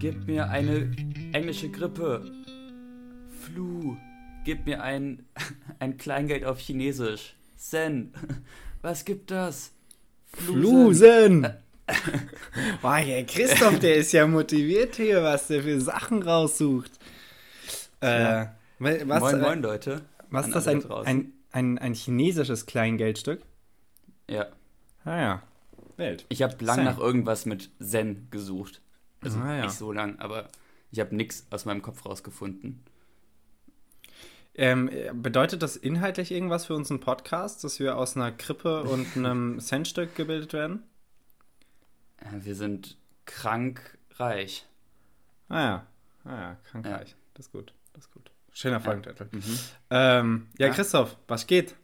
gib mir eine englische Grippe. Flu, gib mir ein, ein Kleingeld auf Chinesisch. Sen, was gibt das? Flusen! Boah, ja, Christoph, der ist ja motiviert hier, was der für Sachen raussucht. Äh, was, moin, äh, moin, Leute. Was ist das, ein, ein, ein, ein chinesisches Kleingeldstück? Ja, Ah ja, Welt. ich habe lang Zen. nach irgendwas mit Zen gesucht. Also Ah, ja. nicht so lang, aber ich habe nichts aus meinem Kopf rausgefunden. Ähm, bedeutet das inhaltlich irgendwas für unseren Podcast, dass wir aus einer Krippe und einem Centstück gebildet werden? Äh, Wir sind krank reich. Ah ja, ah ja, krankreich. Das ist gut, das ist gut. Schöner Folgentitel. Mhm. Ähm, ja, Ja. Christoph, was geht?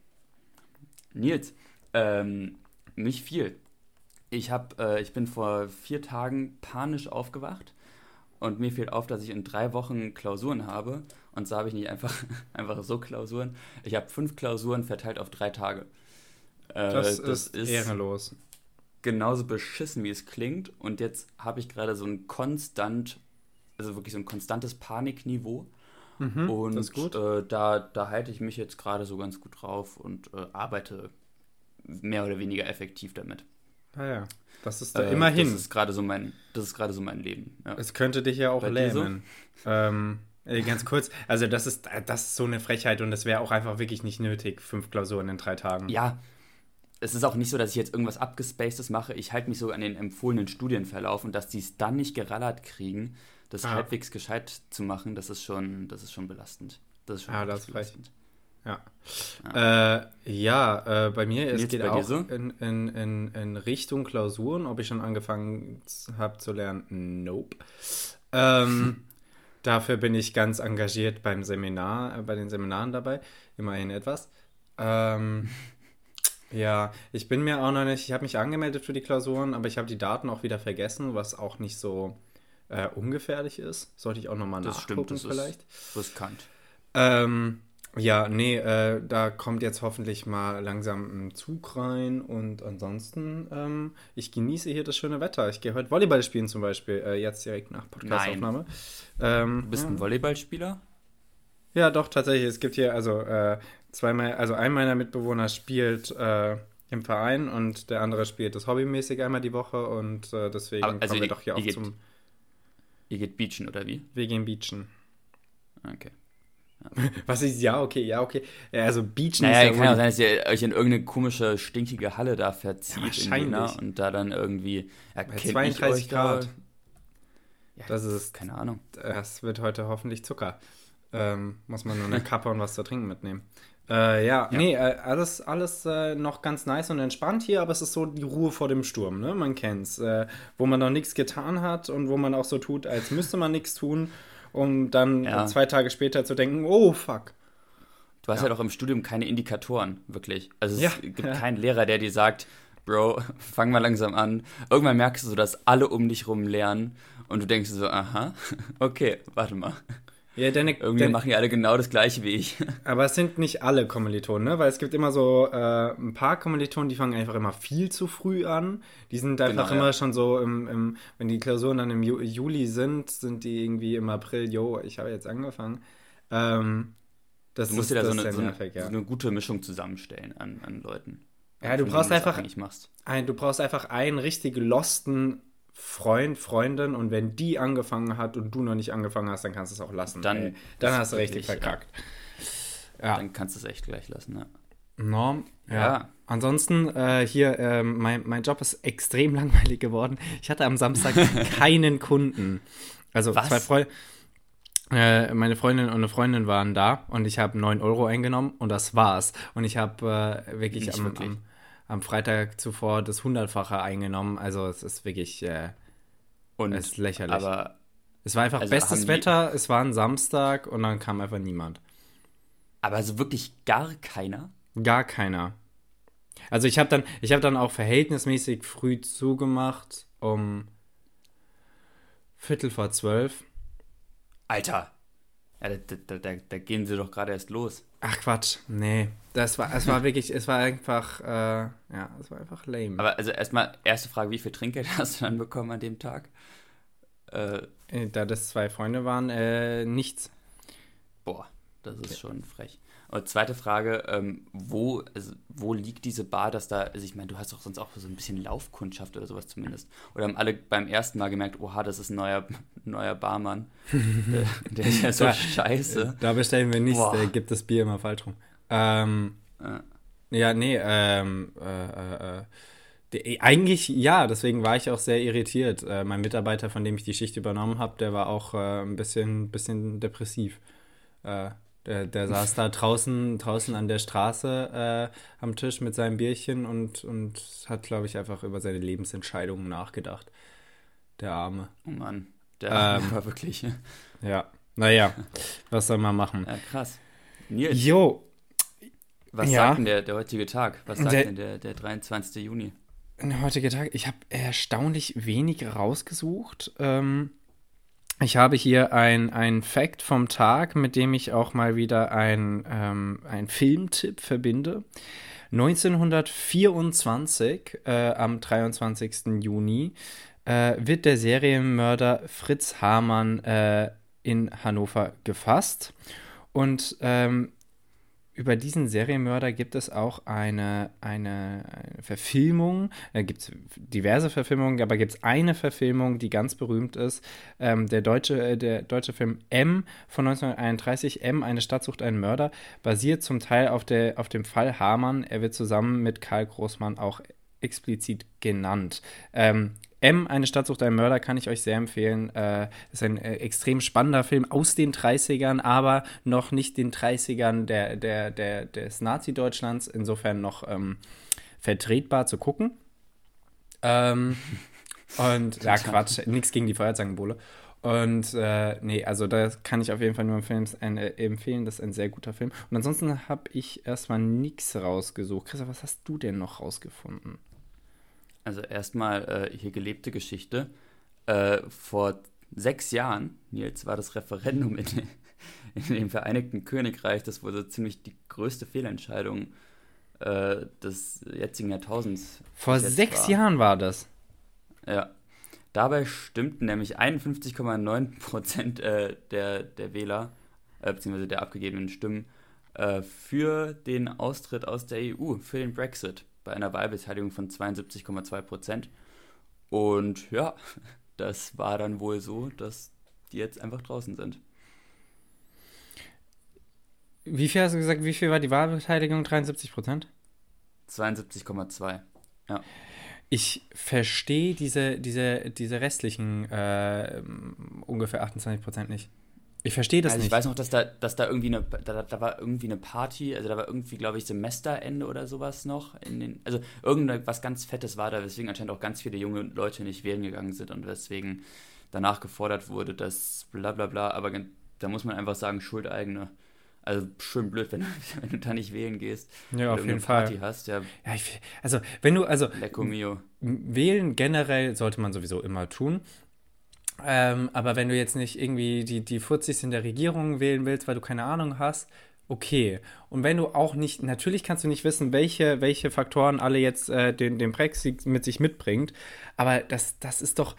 Nils, ähm, nicht viel. Ich, hab, äh, ich bin vor vier Tagen panisch aufgewacht und mir fiel auf, dass ich in drei Wochen Klausuren habe. Und so habe ich nicht einfach, einfach so Klausuren. Ich habe fünf Klausuren verteilt auf drei Tage. Äh, Das, ist, ehrenlos. genauso beschissen, wie es klingt. Und jetzt habe ich gerade so ein konstant, also wirklich so ein konstantes Panikniveau. Mhm, und das ist gut. Äh, da, da halte ich mich jetzt gerade so ganz gut drauf und äh, arbeite mehr oder weniger effektiv damit. Ah ja, das ist da Äh, immerhin. Das ist gerade so mein, das ist gerade so mein Leben. Ja. Es könnte dich ja auch Bei so? lähmen. Ähm, ganz kurz, also das ist, das ist so eine Frechheit und das wäre auch einfach wirklich nicht nötig, fünf Klausuren in drei Tagen. ja, es ist auch nicht so, dass ich jetzt irgendwas abgespacedes mache. Ich halte mich so an den empfohlenen Studienverlauf und dass die es dann nicht gerallert kriegen, das Ah. halbwegs gescheit zu machen, das ist schon, das ist schon belastend. Das ist schon Ah, das ist frech. belastend. Ja, äh, ja äh, bei mir, es geht auch so? in, in, in, in Richtung Klausuren. Ob ich schon angefangen habe zu lernen? Nope. Ähm, dafür bin ich ganz engagiert beim Seminar, äh, bei den Seminaren dabei. Immerhin etwas. Ähm, ja, ich bin mir auch noch nicht, ich habe mich angemeldet für die Klausuren, aber ich habe die Daten auch wieder vergessen, was auch nicht so äh, ungefährlich ist. Sollte ich auch nochmal Das nachgucken stimmt, das vielleicht. ist riskant. Ähm, ja, nee, äh, da kommt jetzt hoffentlich mal langsam ein Zug rein und ansonsten, ähm, ich genieße hier das schöne Wetter. Ich gehe heute Volleyball spielen zum Beispiel, äh, jetzt direkt nach Podcastaufnahme. Ähm, Du bist ja. ein Volleyballspieler? ja, doch, tatsächlich. Es gibt hier, also, äh, zweimal, also ein meiner Mitbewohner spielt äh, im Verein und der andere spielt das hobbymäßig einmal die Woche und äh, deswegen Aber, also kommen wir ihr- doch hier auch geht- zum Ihr geht beachen oder wie? Wir gehen Beachen. Okay. Was ist, ja, okay, ja, okay. Ja, Also Beachen Naja, ja kann ja die- sein, dass ihr euch in irgendeine komische, stinkige Halle da verzieht. Ja, in wahrscheinlich. Jena und da dann irgendwie. Ja, Bei kennt ich 32 euch da? Grad. Ja, Das ist keine Ahnung. Das wird heute hoffentlich Zucker. Ähm, muss man nur eine Kappe und was zu trinken mitnehmen. Äh, ja, nee, äh, alles, alles äh, noch ganz nice und entspannt hier, aber es ist so die Ruhe vor dem Sturm, ne? Man kennt's. Äh, wo man noch nichts getan hat und wo man auch so tut, als müsste man nichts tun, um dann Ja. zwei Tage später zu denken, oh fuck. Du hast Ja. doch im Studium keine Indikatoren, wirklich. Also es Ja, gibt keinen Lehrer, der dir sagt, Bro, fang mal langsam an. Irgendwann merkst du so, dass alle um dich rum lernen und du denkst so, aha, okay, warte mal. Ja, deine, Irgendwie deine, machen die alle genau das gleiche wie ich. aber es sind nicht alle Kommilitonen, ne? Weil es gibt immer so äh, ein paar Kommilitonen, die fangen einfach immer viel zu früh an. Die sind einfach Genau, immer ja. schon so im, im, wenn die Klausuren dann im Ju Juli sind, sind die irgendwie im April, yo, ich habe jetzt angefangen. Ähm, das Du musst ist, dir da so eine, so, nervig, ja. so eine gute Mischung zusammenstellen an, an Leuten. Ja, du brauchst einfach- du brauchst einfach einen richtig losten Freund, Freundin und wenn die angefangen hat und du noch nicht angefangen hast, dann kannst du es auch lassen. Dann ey. dann hast du richtig verkackt. Ja. Dann kannst du es echt gleich lassen, ja. No, ja. Ja. Ansonsten äh, hier, ähm, mein, mein Job ist extrem langweilig geworden. Ich hatte am Samstag keinen Kunden. Also Was? zwei Freunde. Äh, meine Freundin und eine Freundin waren da und ich habe 9 Euro eingenommen und das war's. Und ich habe äh, wirklich, am, wirklich. Am, am Freitag zuvor das Hundertfache eingenommen. Also es ist wirklich, äh, Und, es ist lächerlich. aber, es war einfach also bestes Wetter, es war ein Samstag und dann kam einfach niemand. aber so wirklich gar keiner. Gar keiner. Also ich habe dann, ich habe dann auch verhältnismäßig früh zugemacht, um Viertel vor zwölf. Alter. Ja, da, da, da, da gehen sie doch gerade erst los. Ach Quatsch, nee. Das war, es war wirklich, es war einfach, äh, ja, es war einfach lame. Aber also erstmal, erste Frage, wie viel Trinkgeld hast du dann bekommen an dem Tag? Äh, Äh, Da das zwei Freunde waren, äh, nichts. boah, das ist schon frech. Und zweite Frage, ähm, wo, also, wo liegt diese Bar, dass da, also ich meine, du hast doch sonst auch so ein bisschen Laufkundschaft oder sowas zumindest. Oder haben alle beim ersten Mal gemerkt, oha, das ist ein neuer, neuer Barmann. der, der ist ja so Da- scheiße. Da bestellen wir nichts, Boah. da gibt das Bier immer falsch rum. Ähm, Ja. ja, nee, ähm, äh, äh, äh, die, eigentlich ja, deswegen war ich auch sehr irritiert. Äh, mein Mitarbeiter, von dem ich die Schicht übernommen habe, der war auch äh, ein bisschen, bisschen depressiv. Der, der saß da draußen, draußen an der Straße äh, am Tisch mit seinem Bierchen und, und hat, glaube ich, einfach über seine Lebensentscheidungen nachgedacht. Der Arme. Oh Mann, der Ähm. war wirklich. Ja, naja, was soll man machen? Ja, krass. Nils, Jo, was ja. sagt denn der, der heutige Tag? Was sagt Der- denn der, der 23. Juni? Der heutige Tag, ich habe erstaunlich wenig rausgesucht. Ähm, ich habe hier ein, ein Fact vom Tag, mit dem ich auch mal wieder ein, ähm, ein Filmtipp verbinde. 1924, äh, am 23. Juni, äh, wird der Serienmörder Fritz Hamann äh, in Hannover gefasst. Und ähm, über diesen Serienmörder gibt es auch eine, eine, Verfilmung. Da gibt es diverse Verfilmungen, aber gibt es eine Verfilmung, die ganz berühmt ist. Ähm, der, deutsche, äh, der deutsche Film M von 1931, M, eine Stadt sucht einen Mörder, basiert zum Teil auf, der, auf dem Fall Hamann. Er wird zusammen mit Karl Großmann auch explizit genannt. Ähm, M, eine Stadt sucht einen Mörder, kann ich euch sehr empfehlen. Äh, ist ein äh, extrem spannender Film aus den 30ern, aber noch nicht den 30ern der, der, der, des Nazi-Deutschlands. Insofern noch ähm, vertretbar zu gucken. Ähm, und ja, Quatsch, nichts gegen die Feuerzangenbowle. Und äh, nee, also das kann ich auf jeden Fall nur empfehlen, ein, äh, empfehlen. Das ist ein sehr guter Film. Und ansonsten habe ich erstmal nichts rausgesucht. Christoph, was hast du denn noch rausgefunden? Also erstmal äh, hier gelebte Geschichte. Äh, vor sechs Jahren, Nils, war das Referendum in, in dem Vereinigten Königreich, das so ziemlich die größte Fehlentscheidung äh, des jetzigen Jahrtausends. Vor sechs war. Jahren war das. Ja. Dabei stimmten nämlich 51,9 Prozent äh, der, der Wähler, äh, beziehungsweise der abgegebenen Stimmen, äh, für den Austritt aus der EU, für den Brexit, bei einer Wahlbeteiligung von 72,2 Prozent. Und ja, das war dann wohl so, dass die jetzt einfach draußen sind. Wie viel hast du gesagt, wie viel war die Wahlbeteiligung? 73 Prozent? 72,2. Ich verstehe diese, diese, diese restlichen äh, ungefähr 28 Prozent nicht. Ich verstehe das also nicht. ich weiß noch, dass da, dass da irgendwie eine, da, da war irgendwie eine Party, also da war irgendwie, glaube ich, Semesterende oder sowas noch. In den, also irgendwas ganz Fettes war da, weswegen anscheinend auch ganz viele junge Leute nicht wählen gegangen sind und weswegen danach gefordert wurde, dass bla bla bla, aber da muss man einfach sagen, Schuldeigene. Also schön blöd, wenn, du- wenn du da nicht wählen gehst. ja, auf jeden Fall. Party hast, ja, Ja, ich, also, wenn du, also, wählen generell sollte man sowieso immer tun. Ähm, aber wenn du jetzt nicht irgendwie die, die Fuzis in der Regierung wählen willst, weil du keine Ahnung hast, okay. Und wenn du auch nicht, natürlich kannst du nicht wissen, welche, welche Faktoren alle jetzt äh, den, den Brexit mit sich mitbringt, aber das, das ist doch,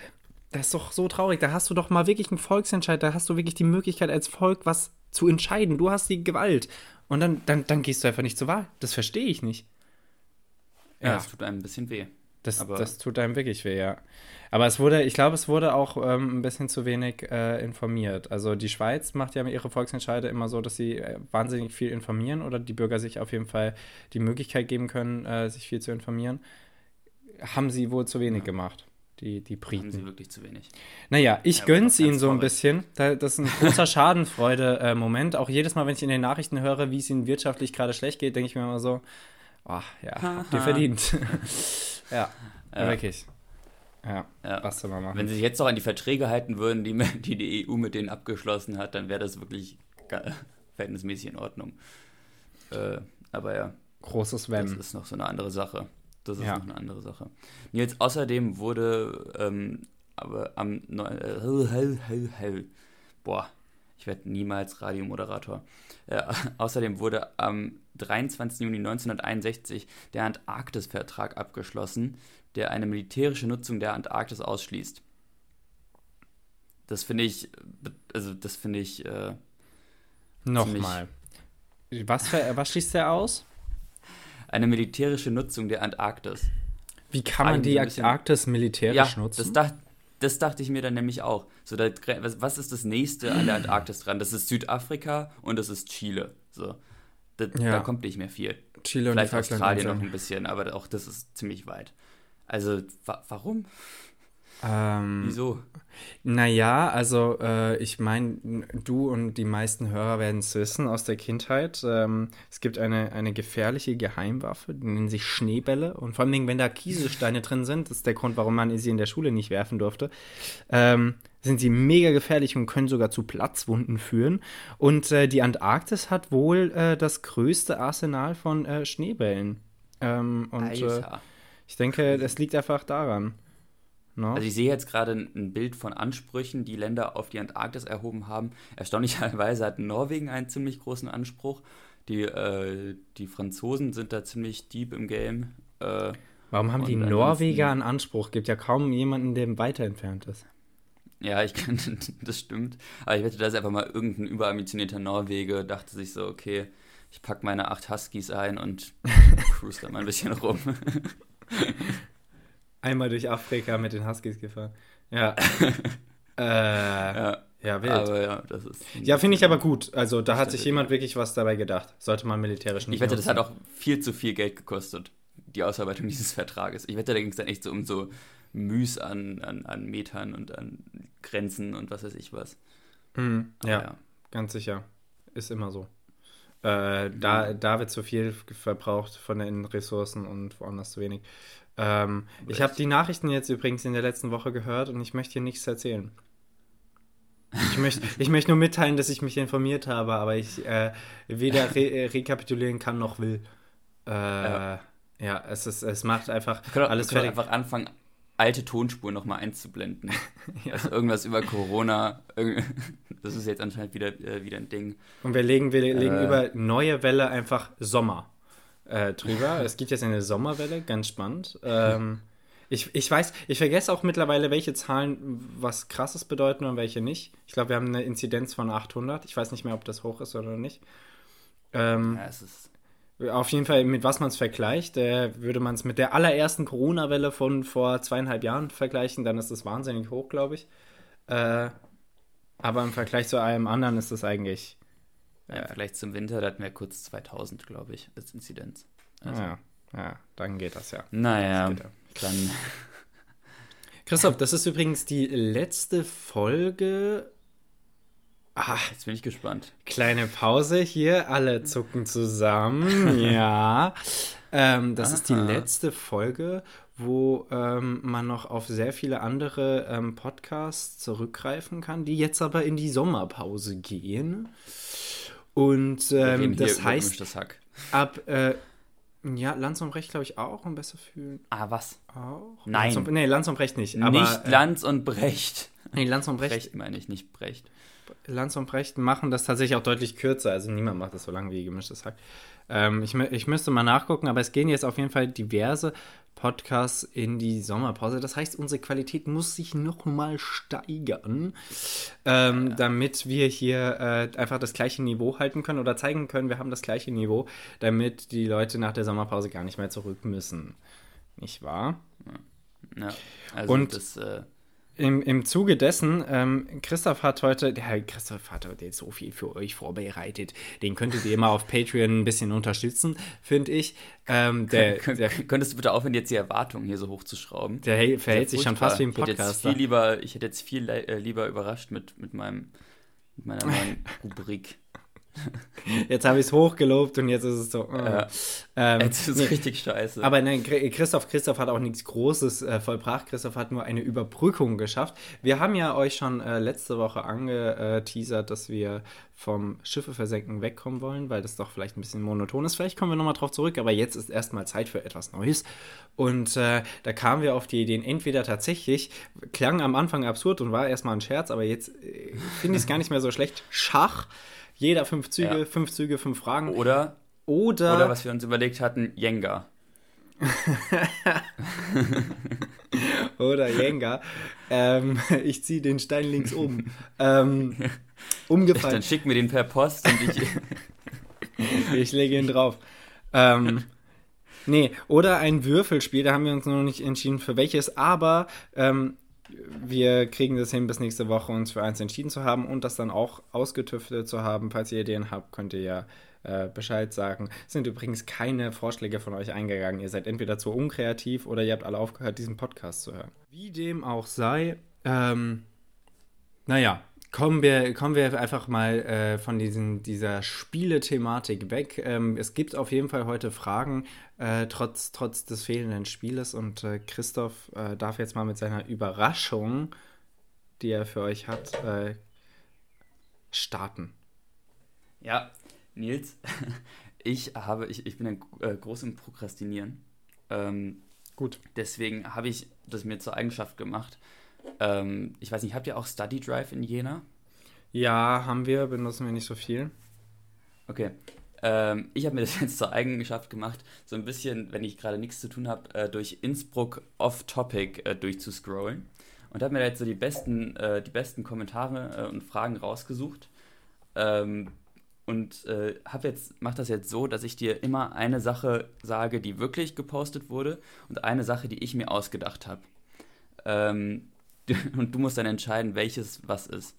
das ist doch so traurig. Da hast du doch mal wirklich einen Volksentscheid, da hast du wirklich die Möglichkeit als Volk was zu entscheiden. Du hast die Gewalt. Und dann, dann, dann gehst du einfach nicht zur Wahl. Das verstehe ich nicht. Ja, Ja. das tut einem ein bisschen weh. Das, das tut einem wirklich weh, ja. Aber es wurde, ich glaube, es wurde auch ähm, ein bisschen zu wenig äh, informiert. Also die Schweiz macht ja ihre Volksentscheide immer so, dass sie äh, wahnsinnig viel informieren oder die Bürger sich auf jeden Fall die Möglichkeit geben können, äh, sich viel zu informieren. Haben sie wohl zu wenig gemacht, die, die Haben sie Briten. wirklich zu wenig. Naja, ich Ja, gönn's ihnen so ein bisschen. Da, das ist ein großer Schadenfreude-Moment. auch jedes Mal, wenn ich in den Nachrichten höre, wie es ihnen wirtschaftlich gerade schlecht geht, denke ich mir immer so, ach ja, habt ihr verdient. ja, Ja. wirklich. Ja, Ja. was soll man machen? Wenn sie sich jetzt noch an die Verträge halten würden, die die, die EU mit denen abgeschlossen hat, dann wäre das wirklich verhältnismäßig in Ordnung. Äh, aber ja, Großes das Wenn. ist noch so eine andere Sache. Das ist Ja. noch eine andere Sache. Nils, außerdem wurde ähm, aber am äh, hell, hell, hell, hell. Boah, ich werde niemals Radiomoderator. Äh, außerdem wurde am 23. Juni 1961 der Antarktis-Vertrag abgeschlossen, der eine militärische Nutzung der Antarktis ausschließt. Das finde ich, also das finde ich. Äh, Nochmal. Was, was schließt er aus? Eine militärische Nutzung der Antarktis. Wie kann man die Antarktis militärisch ja, nutzen? Das, dacht, das dachte ich mir dann nämlich auch. So, da, was, was ist das nächste an der Antarktis dran? Das ist Südafrika und das ist Chile. So. Da, ja. da kommt nicht mehr viel. Chile Vielleicht und Australien noch ein bisschen, aber auch das ist ziemlich weit. Also, wa warum? Ähm, Wieso? Naja, also äh, ich meine, du und die meisten Hörer werden es wissen aus der Kindheit. Ähm, es gibt eine, eine gefährliche Geheimwaffe, die nennen sich Schneebälle. Und vor allem, wenn da Kieselsteine drin sind, das ist der Grund, warum man sie in der Schule nicht werfen durfte, ähm, sind sie mega gefährlich und können sogar zu Platzwunden führen. Und äh, die Antarktis hat wohl äh, das größte Arsenal von äh, Schneebällen. Ähm, und äh, ich denke, das liegt einfach daran. No? Also ich sehe jetzt gerade ein Bild von Ansprüchen, die Länder auf die Antarktis erhoben haben. Erstaunlicherweise hat Norwegen einen ziemlich großen Anspruch. Die, äh, die Franzosen sind da ziemlich deep im Game. Äh, Warum haben die Norweger einen Anspruch? Gibt ja kaum jemanden, der weiter entfernt ist. Ja, ich kann, das stimmt. Aber ich wette, dass einfach mal irgendein überambitionierter Norwege dachte sich so, okay, ich packe meine acht Huskies ein und cruise da mal ein bisschen rum. Einmal durch Afrika mit den Huskies gefahren. Ja. äh, ja. Ja, wild. Aber ja, das ist. Ja, finde ich aber gut. Also, da hat sich jemand wirklich was dabei gedacht. Sollte man militärisch nicht. Ich wette, nutzen. das hat auch viel zu viel Geld gekostet, die Ausarbeitung dieses Vertrages. Ich wette, da ging es dann echt so um so Müs an, an, an Metern und an Grenzen und was weiß ich was. Mhm, ja, ja, ganz sicher. Ist immer so. Äh, da, da wird zu viel verbraucht von den Ressourcen und woanders zu wenig. Ähm, ich habe die Nachrichten jetzt übrigens in der letzten Woche gehört und ich möchte hier nichts erzählen. Ich möchte, ich möchte nur mitteilen, dass ich mich informiert habe, aber ich äh, weder re äh, rekapitulieren kann noch will. Äh, ja. ja. es, ist, es macht einfach können, alles fertig. einfach anfangen, alte Tonspuren nochmal einzublenden. ja. Also irgendwas über Corona. Das ist jetzt anscheinend wieder, äh, wieder ein Ding. Und wir legen, wir legen äh, über neue Welle einfach Sommer äh, drüber. es gibt jetzt eine Sommerwelle, ganz spannend. Ähm, ich, ich weiß, ich vergesse auch mittlerweile, welche Zahlen was krasses bedeuten und welche nicht. Ich glaube, wir haben eine Inzidenz von 800. Ich weiß nicht mehr, ob das hoch ist oder nicht. Ähm, ja, es ist auf jeden Fall, mit was man es vergleicht, äh, würde man es mit der allerersten Corona-Welle von vor zweieinhalb Jahren vergleichen, dann ist es wahnsinnig hoch, glaube ich. Äh, aber im Vergleich zu allem anderen ist es eigentlich. Ja, Im Vergleich zum Winter, da hatten wir kurz 2000, glaube ich, als Inzidenz. Also. Ja, ja, dann geht das ja. Naja, das ja. dann. Christoph, das ist übrigens die letzte Folge Ah, jetzt bin ich gespannt. Kleine Pause hier, alle zucken zusammen. ja. Ähm, das Aha. ist die letzte Folge, wo ähm, man noch auf sehr viele andere ähm, Podcasts zurückgreifen kann, die jetzt aber in die Sommerpause gehen. Und ähm, das heißt, ab äh, ja, Lanz und Brecht glaube ich auch, um besser fühlen. Ah, was? Auch? Nein. Lanz und, nee, Lanz und Brecht nicht. Aber, nicht äh, Lanz und Brecht. Nee, Lanz und Brecht. Brecht meine ich, nicht Brecht. Lanz und Brecht machen das tatsächlich auch deutlich kürzer. Also niemand macht das so lang wie gemischtes Hack. Ähm, ich, ich müsste mal nachgucken, aber es gehen jetzt auf jeden Fall diverse Podcasts in die Sommerpause. Das heißt, unsere Qualität muss sich noch mal steigern, ähm, ja. damit wir hier äh, einfach das gleiche Niveau halten können oder zeigen können, wir haben das gleiche Niveau, damit die Leute nach der Sommerpause gar nicht mehr zurück müssen. Nicht wahr? Ja, also Und das, äh, im, Im Zuge dessen, ähm, Christoph hat heute, der Herr Christoph hat heute so viel für euch vorbereitet. Den könntet ihr immer auf Patreon ein bisschen unterstützen, finde ich. Ähm, der, der, Könntest du bitte aufhören, jetzt die Erwartungen hier so hochzuschrauben? Der verhält sich schon fast wie ein Podcast. Ich hätte jetzt viel lieber, ich hätte jetzt viel äh, lieber überrascht mit, mit, meinem, mit meiner neuen Rubrik. Jetzt habe ich es hochgelobt und jetzt ist es so. Äh. Ähm, jetzt ist es nee, richtig scheiße. Aber nein, Christoph, Christoph hat auch nichts Großes äh, vollbracht. Christoph hat nur eine Überbrückung geschafft. Wir haben ja euch schon äh, letzte Woche angeteasert, dass wir vom Schiffe versenken wegkommen wollen, weil das doch vielleicht ein bisschen monoton ist. Vielleicht kommen wir nochmal drauf zurück, aber jetzt ist erstmal Zeit für etwas Neues. Und äh, da kamen wir auf die Ideen, entweder tatsächlich, klang am Anfang absurd und war erstmal ein Scherz, aber jetzt äh, finde ich es gar nicht mehr so schlecht. Schach. Jeder fünf Züge, ja. fünf Züge, fünf Fragen. Oder, oder, oder was wir uns überlegt hatten, Jenga. oder Jenga. Ähm, ich ziehe den Stein links oben. Ähm, umgefallen. Dann schick mir den per Post und ich. ich lege ihn drauf. Ähm, nee, oder ein Würfelspiel, da haben wir uns noch nicht entschieden für welches, aber ähm, wir kriegen das hin, bis nächste Woche uns für eins entschieden zu haben und das dann auch ausgetüftet zu haben. Falls ihr Ideen habt, könnt ihr ja äh, Bescheid sagen. Es sind übrigens keine Vorschläge von euch eingegangen. Ihr seid entweder zu unkreativ oder ihr habt alle aufgehört, diesen Podcast zu hören. Wie dem auch sei, ähm, naja, Kommen wir, kommen wir einfach mal äh, von diesen, dieser Spiele-Thematik weg. Ähm, es gibt auf jeden Fall heute Fragen, äh, trotz, trotz des fehlenden Spieles. Und äh, Christoph äh, darf jetzt mal mit seiner Überraschung, die er für euch hat, äh, starten. Ja, Nils, ich habe, ich, ich bin ein äh, groß im Prokrastinieren. Ähm, Gut. Deswegen habe ich das mir zur Eigenschaft gemacht, ähm, ich weiß nicht, habt ihr auch Study Drive in Jena? Ja, haben wir, benutzen wir nicht so viel. Okay. Ähm, ich habe mir das jetzt zur Eigenschaft gemacht, so ein bisschen, wenn ich gerade nichts zu tun habe, äh, durch Innsbruck Off-Topic äh, durchzuscrollen. Und habe mir da jetzt so die besten, äh, die besten Kommentare äh, und Fragen rausgesucht. Ähm, und äh, jetzt mache das jetzt so, dass ich dir immer eine Sache sage, die wirklich gepostet wurde und eine Sache, die ich mir ausgedacht habe. Ähm, und du musst dann entscheiden, welches was ist.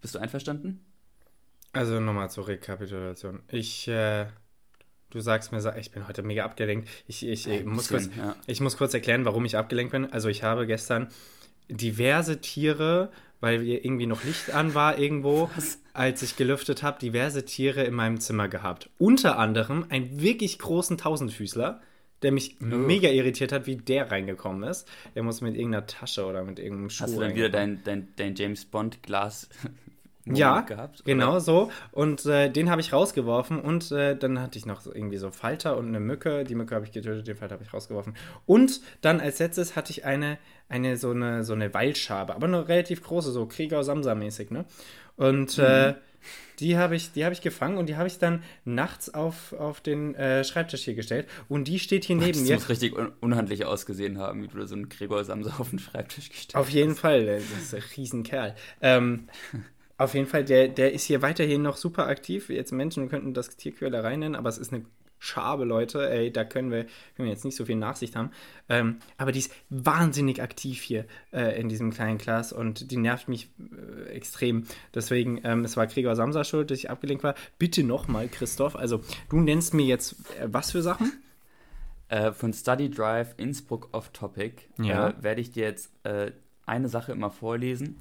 Bist du einverstanden? Also nochmal zur Rekapitulation. Ich, äh, du sagst mir, ich bin heute mega abgelenkt. Ich, ich, ich muss, kurz, ja. ich muss kurz erklären, warum ich abgelenkt bin. Also ich habe gestern diverse Tiere, weil irgendwie noch Licht an war irgendwo, Was? als ich gelüftet habe, diverse Tiere in meinem Zimmer gehabt. Unter anderem einen wirklich großen Tausendfüßler der mich oh. mega irritiert hat, wie der reingekommen ist. Der muss mit irgendeiner Tasche oder mit irgendeinem Schuh. Hast du dann wieder dein, dein, dein James Bond Glas ja, gehabt, genau so. Und äh, den habe ich rausgeworfen und äh, dann hatte ich noch irgendwie so Falter und eine Mücke. Die Mücke habe ich getötet, den Falter habe ich rausgeworfen. Und dann als letztes hatte ich eine, eine so eine so eine Waldschabe, aber eine relativ große, so Krieger Samsa mäßig, ne? Und mhm. äh, die habe ich, hab ich gefangen und die habe ich dann nachts auf, auf den äh, Schreibtisch hier gestellt. Und die steht hier neben das mir. Das muss richtig un unhandlich ausgesehen haben, wie du so einen Gregor Samsa auf den Schreibtisch gestellt Auf jeden hast. Fall, das ist ein Riesenkerl. Ähm, auf jeden Fall, der, der ist hier weiterhin noch super aktiv. Jetzt Menschen könnten das Tierquälerei nennen, aber es ist eine Schabe, Leute. Ey, da können wir, können wir jetzt nicht so viel Nachsicht haben. Ähm, aber die ist wahnsinnig aktiv hier äh, in diesem kleinen Class und die nervt mich äh, extrem. Deswegen, ähm, es war Gregor Samsa schuld, dass ich abgelenkt war. Bitte nochmal, Christoph. Also, du nennst mir jetzt äh, was für Sachen? Äh, von Study Drive Innsbruck Off Topic ja. Äh, werde ich dir jetzt äh, eine Sache immer vorlesen.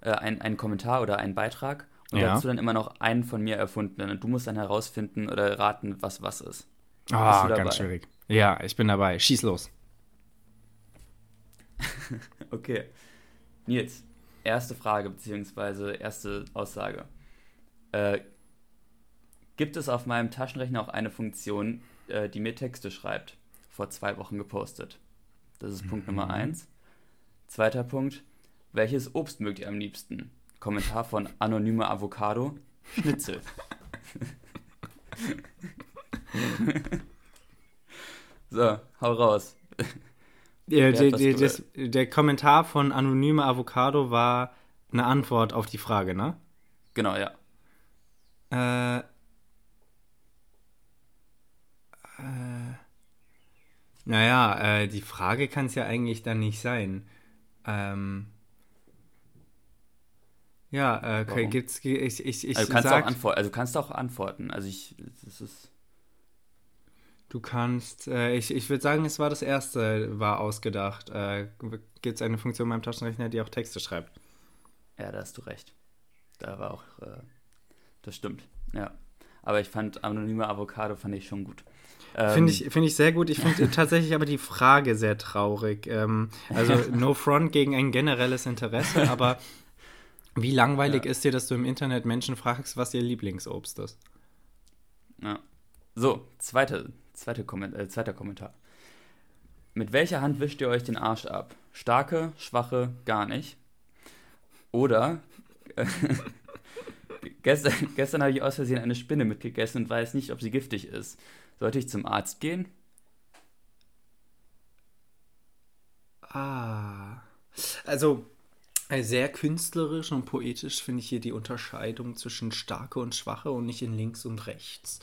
Ein, einen Kommentar oder einen Beitrag und ja. dazu dann immer noch einen von mir erfunden. Und du musst dann herausfinden oder raten, was was ist. Ah, oh, ganz schwierig. Ja, ich bin dabei. Schieß los. okay. Nils, erste Frage beziehungsweise erste Aussage. Äh, gibt es auf meinem Taschenrechner auch eine Funktion, äh, die mir Texte schreibt? Vor zwei Wochen gepostet. Das ist mhm. Punkt Nummer mhm. eins. Zweiter Punkt. Welches Obst mögt ihr am liebsten? Kommentar von Anonyme Avocado. Schnitzel. so, hau raus. Der, der, der, das, der, Kommentar von Anonyme Avocado war eine Antwort auf die Frage, ne? Genau, ja. Äh, äh, naja, äh, die Frage kann es ja eigentlich dann nicht sein. Ähm, ja, äh, gibt's, ich, ich, ich also, kannst sag, auch antworten, also kannst auch antworten. Also ich, das ist. Du kannst, äh, ich, ich würde sagen, es war das erste, war ausgedacht. Äh, Gibt es eine Funktion beim Taschenrechner, die auch Texte schreibt? Ja, da hast du recht. Da war auch, äh, das stimmt, ja. Aber ich fand anonyme Avocado fand ich schon gut. Ähm, finde ich, find ich sehr gut. Ich finde tatsächlich aber die Frage sehr traurig. Ähm, also no front gegen ein generelles Interesse, aber wie langweilig ja. ist dir, dass du im Internet Menschen fragst, was ihr Lieblingsobst ist? Ja. So, zweite, zweite Komment äh, zweiter Kommentar. Mit welcher Hand wischt ihr euch den Arsch ab? Starke, schwache, gar nicht. Oder äh, gestern, gestern habe ich aus Versehen eine Spinne mitgegessen und weiß nicht, ob sie giftig ist. Sollte ich zum Arzt gehen? Ah. Also, sehr künstlerisch und poetisch finde ich hier die Unterscheidung zwischen starke und schwache und nicht in links und rechts.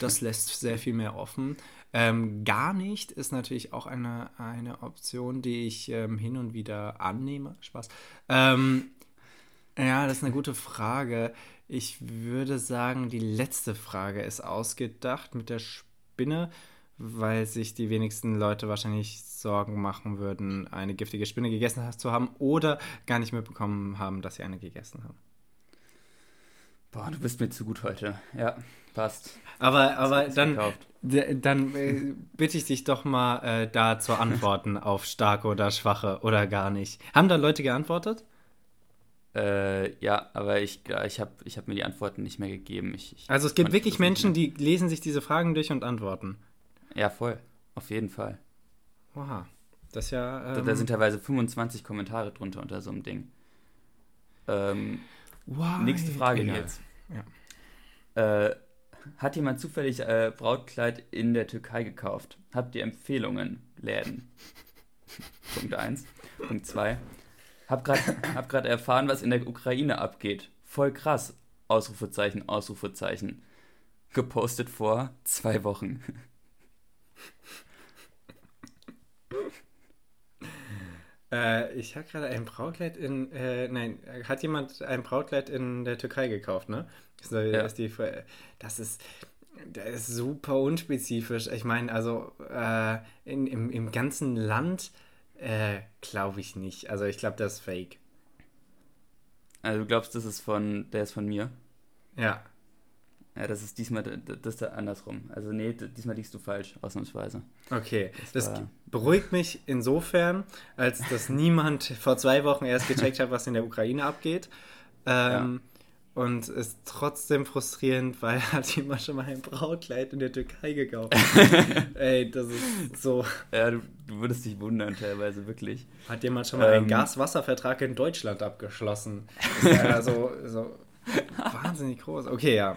Das lässt sehr viel mehr offen. Ähm, gar nicht ist natürlich auch eine, eine Option, die ich ähm, hin und wieder annehme. Spaß. Ähm, ja, das ist eine gute Frage. Ich würde sagen, die letzte Frage ist ausgedacht mit der Spinne, weil sich die wenigsten Leute wahrscheinlich Sorgen machen würden, eine giftige Spinne gegessen zu haben oder gar nicht mitbekommen haben, dass sie eine gegessen haben. Boah, du bist mir zu gut heute. Ja, passt. Aber, aber dann, dann äh, bitte ich dich doch mal äh, da zu antworten auf starke oder schwache oder gar nicht. Haben da Leute geantwortet? Äh, ja, aber ich, ich habe ich hab mir die Antworten nicht mehr gegeben. Ich, ich also es gibt wirklich Menschen, die lesen sich diese Fragen durch und antworten. Ja, voll. Auf jeden Fall. Oha. Das ist ja. Ähm, da, da, sind teilweise 25 Kommentare drunter unter so einem Ding. Ähm, nächste Frage Egal. jetzt. Ja. Äh, hat jemand zufällig äh, Brautkleid in der Türkei gekauft? Habt ihr Empfehlungen, Läden? Punkt 1. Punkt 2. Hab gerade hab grad erfahren, was in der Ukraine abgeht. Voll krass. Ausrufezeichen, Ausrufezeichen. Gepostet vor zwei Wochen. Äh, ich habe gerade ein Brautkleid in, äh, nein, hat jemand ein Brautkleid in der Türkei gekauft, ne? So, ja. ist die, das ist, das ist super unspezifisch. Ich meine, also äh, in, im, im ganzen Land äh, glaube ich nicht. Also ich glaube, das ist fake. Also du glaubst, das ist von, der ist von mir? Ja. Ja, das ist diesmal das ist andersrum. Also nee, diesmal liegst du falsch, ausnahmsweise. Okay, das, das beruhigt mich insofern, als dass niemand vor zwei Wochen erst gecheckt hat, was in der Ukraine abgeht. Ähm, ja. Und ist trotzdem frustrierend, weil hat jemand schon mal ein Brautkleid in der Türkei gekauft. Ey, das ist so. Ja, du, du, würdest dich wundern teilweise, wirklich. Hat jemand schon mal ähm, einen Gas-Wasser-Vertrag in Deutschland abgeschlossen? Ist ja so, so wahnsinnig groß. Okay, ja.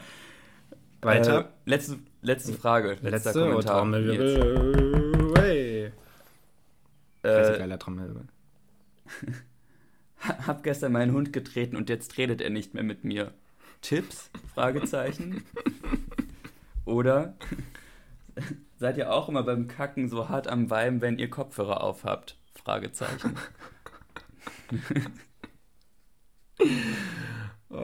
Weiter. Äh, letzte, letzte Frage. Letzter letzte Kommentar. Trommelwirbel. Hey. Äh, geiler Trommelwirbel. Hab gestern meinen Hund getreten und jetzt redet er nicht mehr mit mir. Tipps? Fragezeichen. Oder seid ihr auch immer beim Kacken so hart am Weim, wenn ihr Kopfhörer aufhabt? Fragezeichen. oh,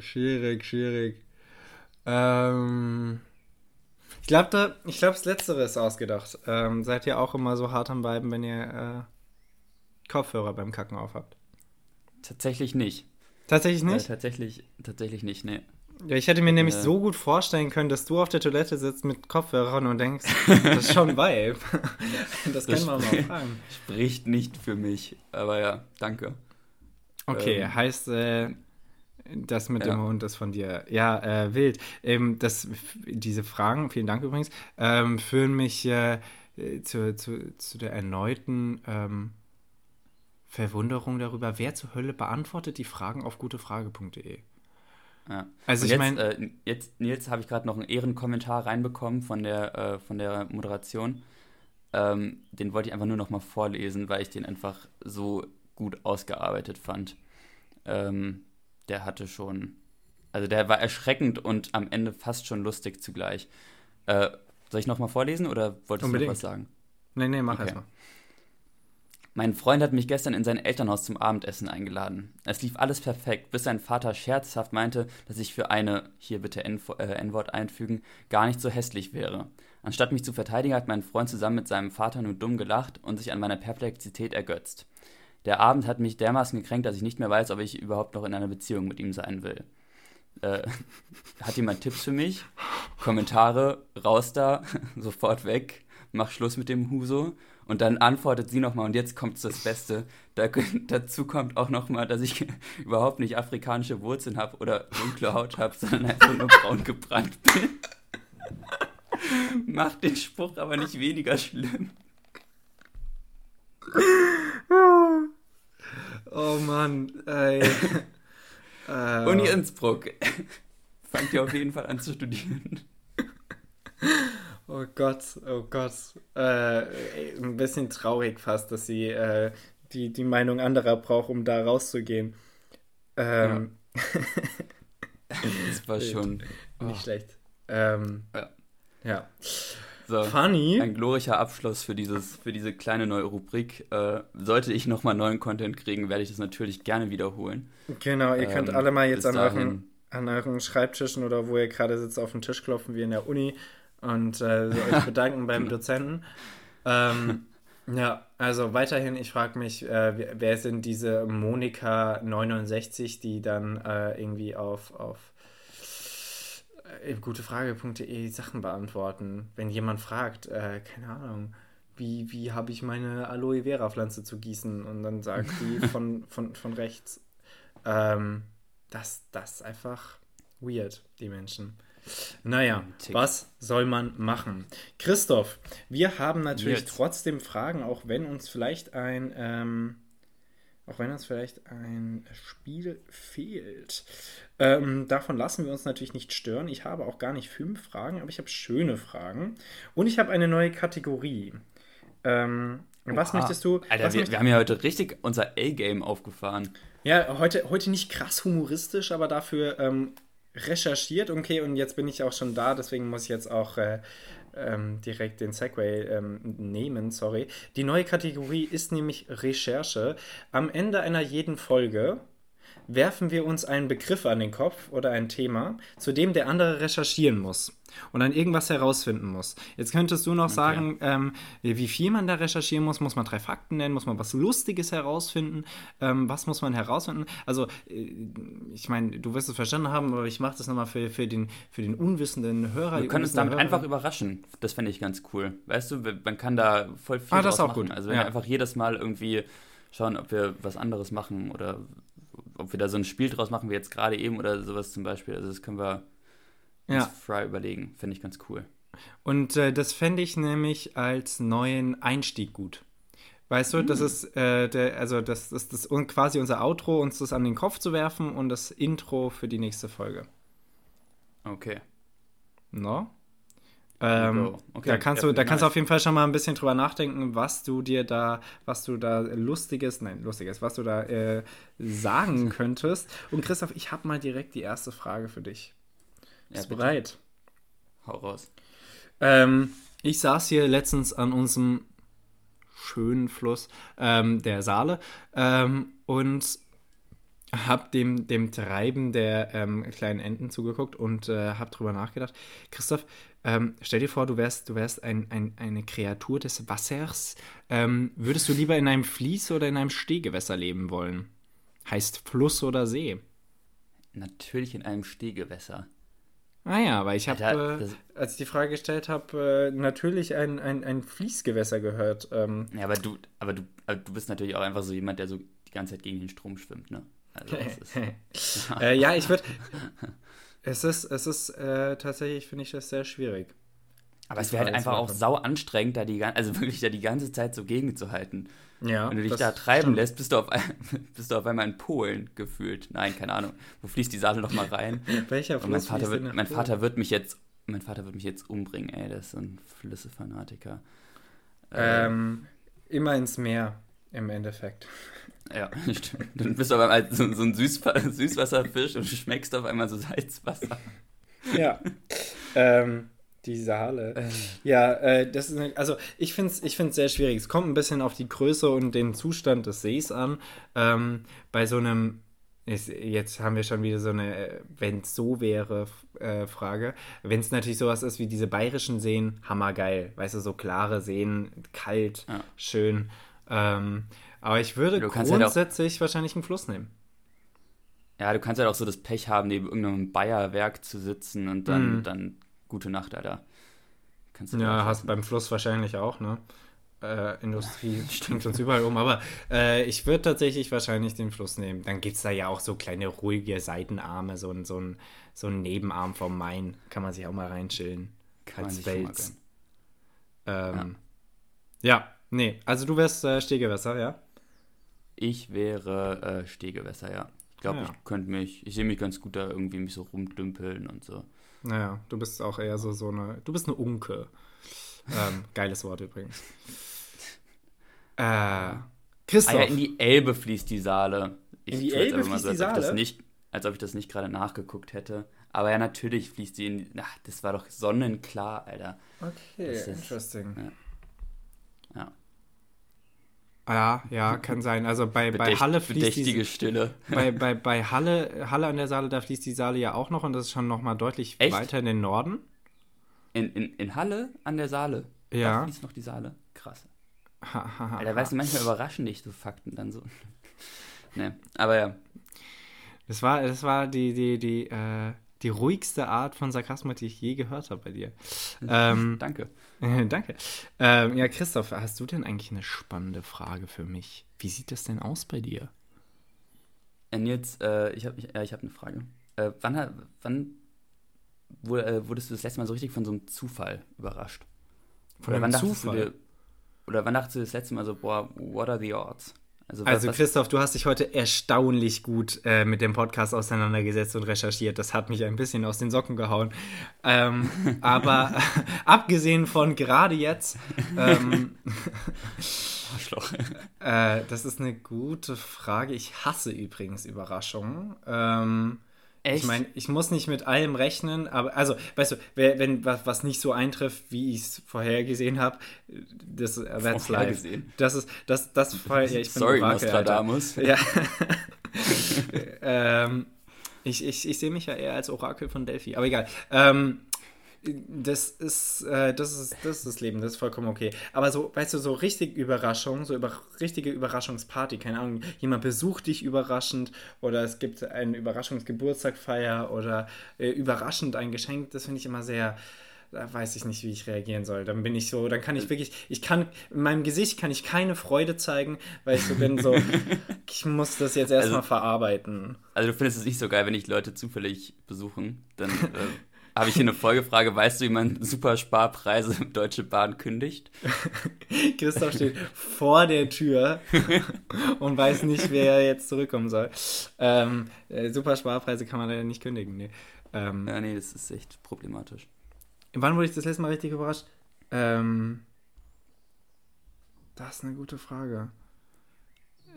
schwierig, schwierig. Ähm, ich glaube, da, ich glaube, das Letztere ist ausgedacht. Ähm, seid ihr auch immer so hart am Weiben, wenn ihr äh, Kopfhörer beim Kacken aufhabt? Tatsächlich nicht. Tatsächlich nicht? Äh, tatsächlich, tatsächlich nicht, nee. Ja, ich hätte mir nämlich äh, so gut vorstellen können, dass du auf der Toilette sitzt mit Kopfhörern und denkst, das ist schon Vibe. das können wir mal fragen. Spricht nicht für mich, aber ja, danke. Okay, ähm, heißt, äh, das mit ja. dem Hund ist von dir. Ja, äh, wild. Ähm, das, diese Fragen, vielen Dank übrigens, ähm, führen mich äh, zu, zu, zu der erneuten ähm, Verwunderung darüber, wer zur Hölle beantwortet die Fragen auf gutefrage.de. Ja. Also Und ich meine, äh, jetzt Nils habe ich gerade noch einen Ehrenkommentar reinbekommen von der äh, von der Moderation. Ähm, den wollte ich einfach nur noch mal vorlesen, weil ich den einfach so gut ausgearbeitet fand. Ähm, der hatte schon, also der war erschreckend und am Ende fast schon lustig zugleich. Äh, soll ich noch mal vorlesen oder wolltest Unbedingt. du noch was sagen? Nee, nee, mach okay. erstmal. Mein Freund hat mich gestern in sein Elternhaus zum Abendessen eingeladen. Es lief alles perfekt, bis sein Vater scherzhaft meinte, dass ich für eine, hier bitte äh, N-Wort einfügen, gar nicht so hässlich wäre. Anstatt mich zu verteidigen, hat mein Freund zusammen mit seinem Vater nur dumm gelacht und sich an meiner Perplexität ergötzt. Der Abend hat mich dermaßen gekränkt, dass ich nicht mehr weiß, ob ich überhaupt noch in einer Beziehung mit ihm sein will. Äh, hat jemand Tipps für mich? Kommentare, raus da, sofort weg, mach Schluss mit dem Huso. Und dann antwortet sie nochmal, und jetzt kommt das Beste. Da, dazu kommt auch nochmal, dass ich überhaupt nicht afrikanische Wurzeln habe oder dunkle Haut habe, sondern einfach nur braun gebrannt bin. Macht den Spruch aber nicht weniger schlimm. Oh Mann, ey. Uni Innsbruck. Fangt ihr auf jeden Fall an zu studieren. Oh Gott, oh Gott. Äh, bisschen traurig fast, dass sie äh, die, die Meinung anderer braucht, um da rauszugehen. Ähm, Das war schon. Nicht schlecht. Ähm, Ja. ja. So, Funny. ein glorreicher Abschluss für, dieses, für diese kleine neue Rubrik. Äh, sollte ich nochmal neuen Content kriegen, werde ich das natürlich gerne wiederholen. Genau, ihr könnt Ähm, alle mal jetzt an euren, an euren Schreibtischen oder wo ihr gerade sitzt auf den Tisch klopfen, wie in der Uni und äh, so euch bedanken beim Dozenten. Ähm, ja, also weiterhin, ich frage mich, äh, wer, sind diese Monika 69, die dann äh, irgendwie auf, auf gutefrage.de Sachen beantworten. Wenn jemand fragt, äh, keine Ahnung, wie, wie habe ich meine Aloe Vera Pflanze zu gießen? Und dann sagt die von, von, von rechts. Ähm, das, das ist einfach weird, die Menschen. Naja, Tick. was soll man machen? Christoph, wir haben natürlich Jetzt. trotzdem Fragen, auch wenn uns vielleicht ein, ähm, auch wenn uns vielleicht ein Spiel fehlt. Ähm, davon lassen wir uns natürlich nicht stören. Ich habe auch gar nicht fünf Fragen, aber ich habe schöne Fragen. Und ich habe eine neue Kategorie. Ähm, was Oha. möchtest du? Alter, wir, möcht- wir haben ja heute richtig unser A-Game aufgefahren. ja, heute, heute nicht krass humoristisch, aber dafür ähm, recherchiert. Okay, und jetzt bin ich auch schon da, deswegen muss ich jetzt auch äh, ähm, direkt den Segway ähm, nehmen, sorry. Die neue Kategorie ist nämlich Recherche. Am Ende einer jeden Folge werfen wir uns einen Begriff an den Kopf oder ein Thema, zu dem der andere recherchieren muss und dann irgendwas herausfinden muss. Jetzt könntest du noch sagen, ähm, wie viel man da recherchieren muss. Muss man drei Fakten nennen? Muss man was Lustiges herausfinden? Ähm, was muss man herausfinden? Also, äh, ich meine, du wirst es verstanden haben, aber ich mache das nochmal für, für, den, für den unwissenden Hörer. Wir können uns unwissende damit einfach Hörerin. überraschen. Das fände ich ganz cool. Weißt du, man kann da voll viel Ah, das ist auch machen. gut. Also wenn Ja. wir einfach jedes Mal irgendwie schauen, ob wir was anderes machen oder ob wir da so ein Spiel draus machen, wie jetzt gerade eben oder sowas zum Beispiel. Also das können wir uns Ja. frei überlegen. Finde ich ganz cool. Und äh, das fände ich nämlich als neuen Einstieg gut. Weißt du, das ist äh, der, also das ist das, un- quasi unser Outro, uns das an den Kopf zu werfen und das Intro für die nächste Folge. Okay. No? Ähm. Okay, da kannst ja, du, da nice. kannst du auf jeden Fall schon mal ein bisschen drüber nachdenken, was du dir da, was du da lustiges, nein, lustiges, was du da äh, sagen könntest. Und Christoph, ich habe mal direkt die erste Frage für dich. Ja, Bist du bereit? Hau raus. Ähm, ich saß hier letztens an unserem schönen Fluss ähm, der Saale ähm, und habe dem, dem Treiben der ähm, kleinen Enten zugeguckt und äh, habe drüber nachgedacht. Christoph, ähm, stell dir vor, du wärst, du wärst ein, ein, eine Kreatur des Wassers. Ähm, würdest du lieber in einem Fließ oder in einem Stehgewässer leben wollen? Heißt Fluss oder See? Natürlich in einem Stehgewässer. Ah ja, weil ich habe, äh, als ich die Frage gestellt habe, äh, natürlich ein, ein, ein Fließgewässer gehört. Ähm, Ja, aber du, aber du, aber du bist natürlich auch einfach so jemand, der so die ganze Zeit gegen den Strom schwimmt, ne? Also das ist, äh, ja, ich würde. Es ist, es ist äh, tatsächlich, finde ich das sehr schwierig. aber es wäre halt einfach auch sau anstrengend, da die, also wirklich da die ganze Zeit so gegenzuhalten. Ja, Wenn du dich das da treiben stimmt. lässt, bist du, auf, bist du auf einmal in Polen gefühlt. Nein, keine Ahnung. Wo fließt die Saale noch mal rein? Welcher Und mein Fluss Vater, wird, mein? Vater wird mich jetzt, mein Vater wird mich jetzt umbringen, ey. Der ist so ein Flüsse-Fanatiker. Ähm, immer ins Meer, im Endeffekt. Ja, stimmt. Dann bist du auf einmal so, so ein Süßwa- Süßwasserfisch und schmeckst auf einmal so Salzwasser. Ja. ähm, die Saale. Äh. Ja, äh, das ist also ich finde es ich find's sehr schwierig. Es kommt ein bisschen auf die Größe und den Zustand des Sees an. Ähm, bei so einem, ist, jetzt haben wir schon wieder so eine, wenn es so wäre, äh, Frage. Wenn es natürlich sowas ist wie diese bayerischen Seen, hammergeil. Weißt du, so klare Seen, kalt, Ja. schön. Ähm, aber ich würde kannst halt auch- grundsätzlich wahrscheinlich einen Fluss nehmen. Ja, du kannst halt auch so das Pech haben, neben irgendeinem Bayerwerk zu sitzen und dann, Mhm. dann gute Nacht, Alter. Kannst du Ja, hast beim Fluss wahrscheinlich auch, ne? Äh, Industrie stinkt uns überall um, aber äh, ich würde tatsächlich wahrscheinlich den Fluss nehmen. Dann gibt es da ja auch so kleine ruhige Seitenarme, so ein, so ein, so ein Nebenarm vom Main. Kann man sich auch mal reinchillen. Kann als Wels. Ähm, ja. nee, also du wärst äh, Stehgewässer, ja? Ich wäre äh, Stehgewässer, ja. Ich glaube, Ja. ich könnte mich, ich sehe mich ganz gut da irgendwie mich so rumdümpeln und so. Naja, du bist auch eher so, so eine, du bist eine Unke. Ähm, geiles Wort übrigens. Äh, Christoph. Ah ja, in die Elbe fließt die Saale. Ich In die Elbe einfach mal fließt die als ob ich das Saale? nicht, als ob ich das nicht gerade nachgeguckt hätte. Aber ja, natürlich fließt die in. Ach, das war doch sonnenklar, Alter. okay, Das interesting. Ja. Ja, ja, kann sein. Also bei, bei Halle fließt bedächtige die, Stille. bei, bei, bei Halle, Halle an der Saale, da fließt die Saale ja auch noch und das ist schon nochmal deutlich Echt? weiter in den Norden. In, in, in Halle an der Saale. Ja. Da fließt noch die Saale. Krass. Ha, ha, ha, Alter, ha. weißt du, manchmal überraschen dich so Fakten dann so. ne, aber ja. Das war, das war die, die, die, äh, die ruhigste Art von Sarkasmus, die ich je gehört habe bei dir. Ähm, Danke. danke. Ähm, ja, Christoph, hast du denn eigentlich eine spannende Frage für mich? Wie sieht das denn aus bei dir? Und jetzt, äh, ich habe ja, ich hab eine Frage. Äh, wann, wann wo, äh, wurdest du das letzte Mal so richtig von so einem Zufall überrascht? Von oder einem wann Zufall? Dir, oder wann dachtest du das letzte Mal so, boah, what are the odds? Also, was, Also was, Christoph, du hast dich heute erstaunlich gut äh, mit dem Podcast auseinandergesetzt und recherchiert. Das hat mich ein bisschen aus den Socken gehauen. Ähm, aber abgesehen von gerade jetzt, ähm, Arschloch. äh, das ist eine gute Frage. Ich hasse übrigens Überraschungen. Ähm, Echt? Ich meine, ich muss nicht mit allem rechnen, aber also, weißt du, wer- wenn was, was nicht so eintrifft, wie ich es vorhergesehen habe, das that's live. Das ist das das vorher, ja, ich bin Sorry, Orakel, Alter. Nostradamus. Ja. ähm, ich ich, ich sehe mich ja eher als Orakel von Delphi, aber egal. Ähm, das ist, äh, das ist, das ist das Leben, das ist vollkommen okay. Aber so, weißt du, so richtig Überraschung, so über, richtige Überraschungsparty, keine Ahnung, jemand besucht dich überraschend oder es gibt einen Überraschungsgeburtstagfeier oder äh, überraschend ein Geschenk, das finde ich immer sehr, da weiß ich nicht, wie ich reagieren soll. Dann bin ich so, dann kann ich wirklich, ich kann, in meinem Gesicht kann ich keine Freude zeigen, weil ich so bin, so, ich muss das jetzt erstmal Also- verarbeiten. Also du findest es nicht so geil, wenn ich Leute zufällig besuchen, dann äh, habe ich hier eine Folgefrage. Weißt du, wie man Supersparpreise im Deutsche Bahn kündigt? Christoph steht vor der Tür und weiß nicht, wer jetzt zurückkommen soll. Ähm, äh, super Sparpreise kann man leider nicht kündigen. Nee. Ähm, Ja, nee, das ist echt problematisch. Wann wurde ich das letzte Mal richtig überrascht? Ähm, das ist eine gute Frage.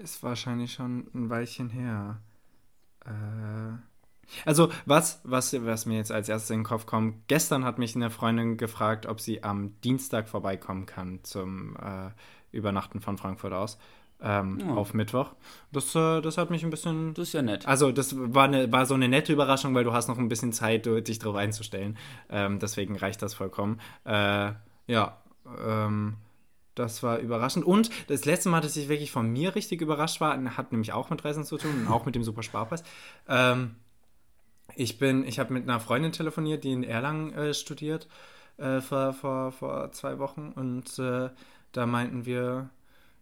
Ist wahrscheinlich schon ein Weilchen her. Äh, also, was, was, was mir jetzt als erstes in den Kopf kommt, gestern hat mich eine Freundin gefragt, ob sie am Dienstag vorbeikommen kann zum äh, Übernachten von Frankfurt aus. Ähm, Oh. Auf Mittwoch. Das, äh, das hat mich ein bisschen Das ist ja nett. also das war, eine, war so eine nette Überraschung, weil du hast noch ein bisschen Zeit, dich darauf einzustellen. Ähm, deswegen reicht das vollkommen. Äh, ja, ähm, das war überraschend. Und das letzte Mal, dass ich wirklich von mir richtig überrascht war, hat nämlich auch mit Reisen zu tun und auch mit dem Super Sparpreis. Ähm, ich bin, ich habe mit einer Freundin telefoniert, die in Erlangen äh, studiert, äh, vor, vor, vor zwei Wochen. Und äh, da meinten wir,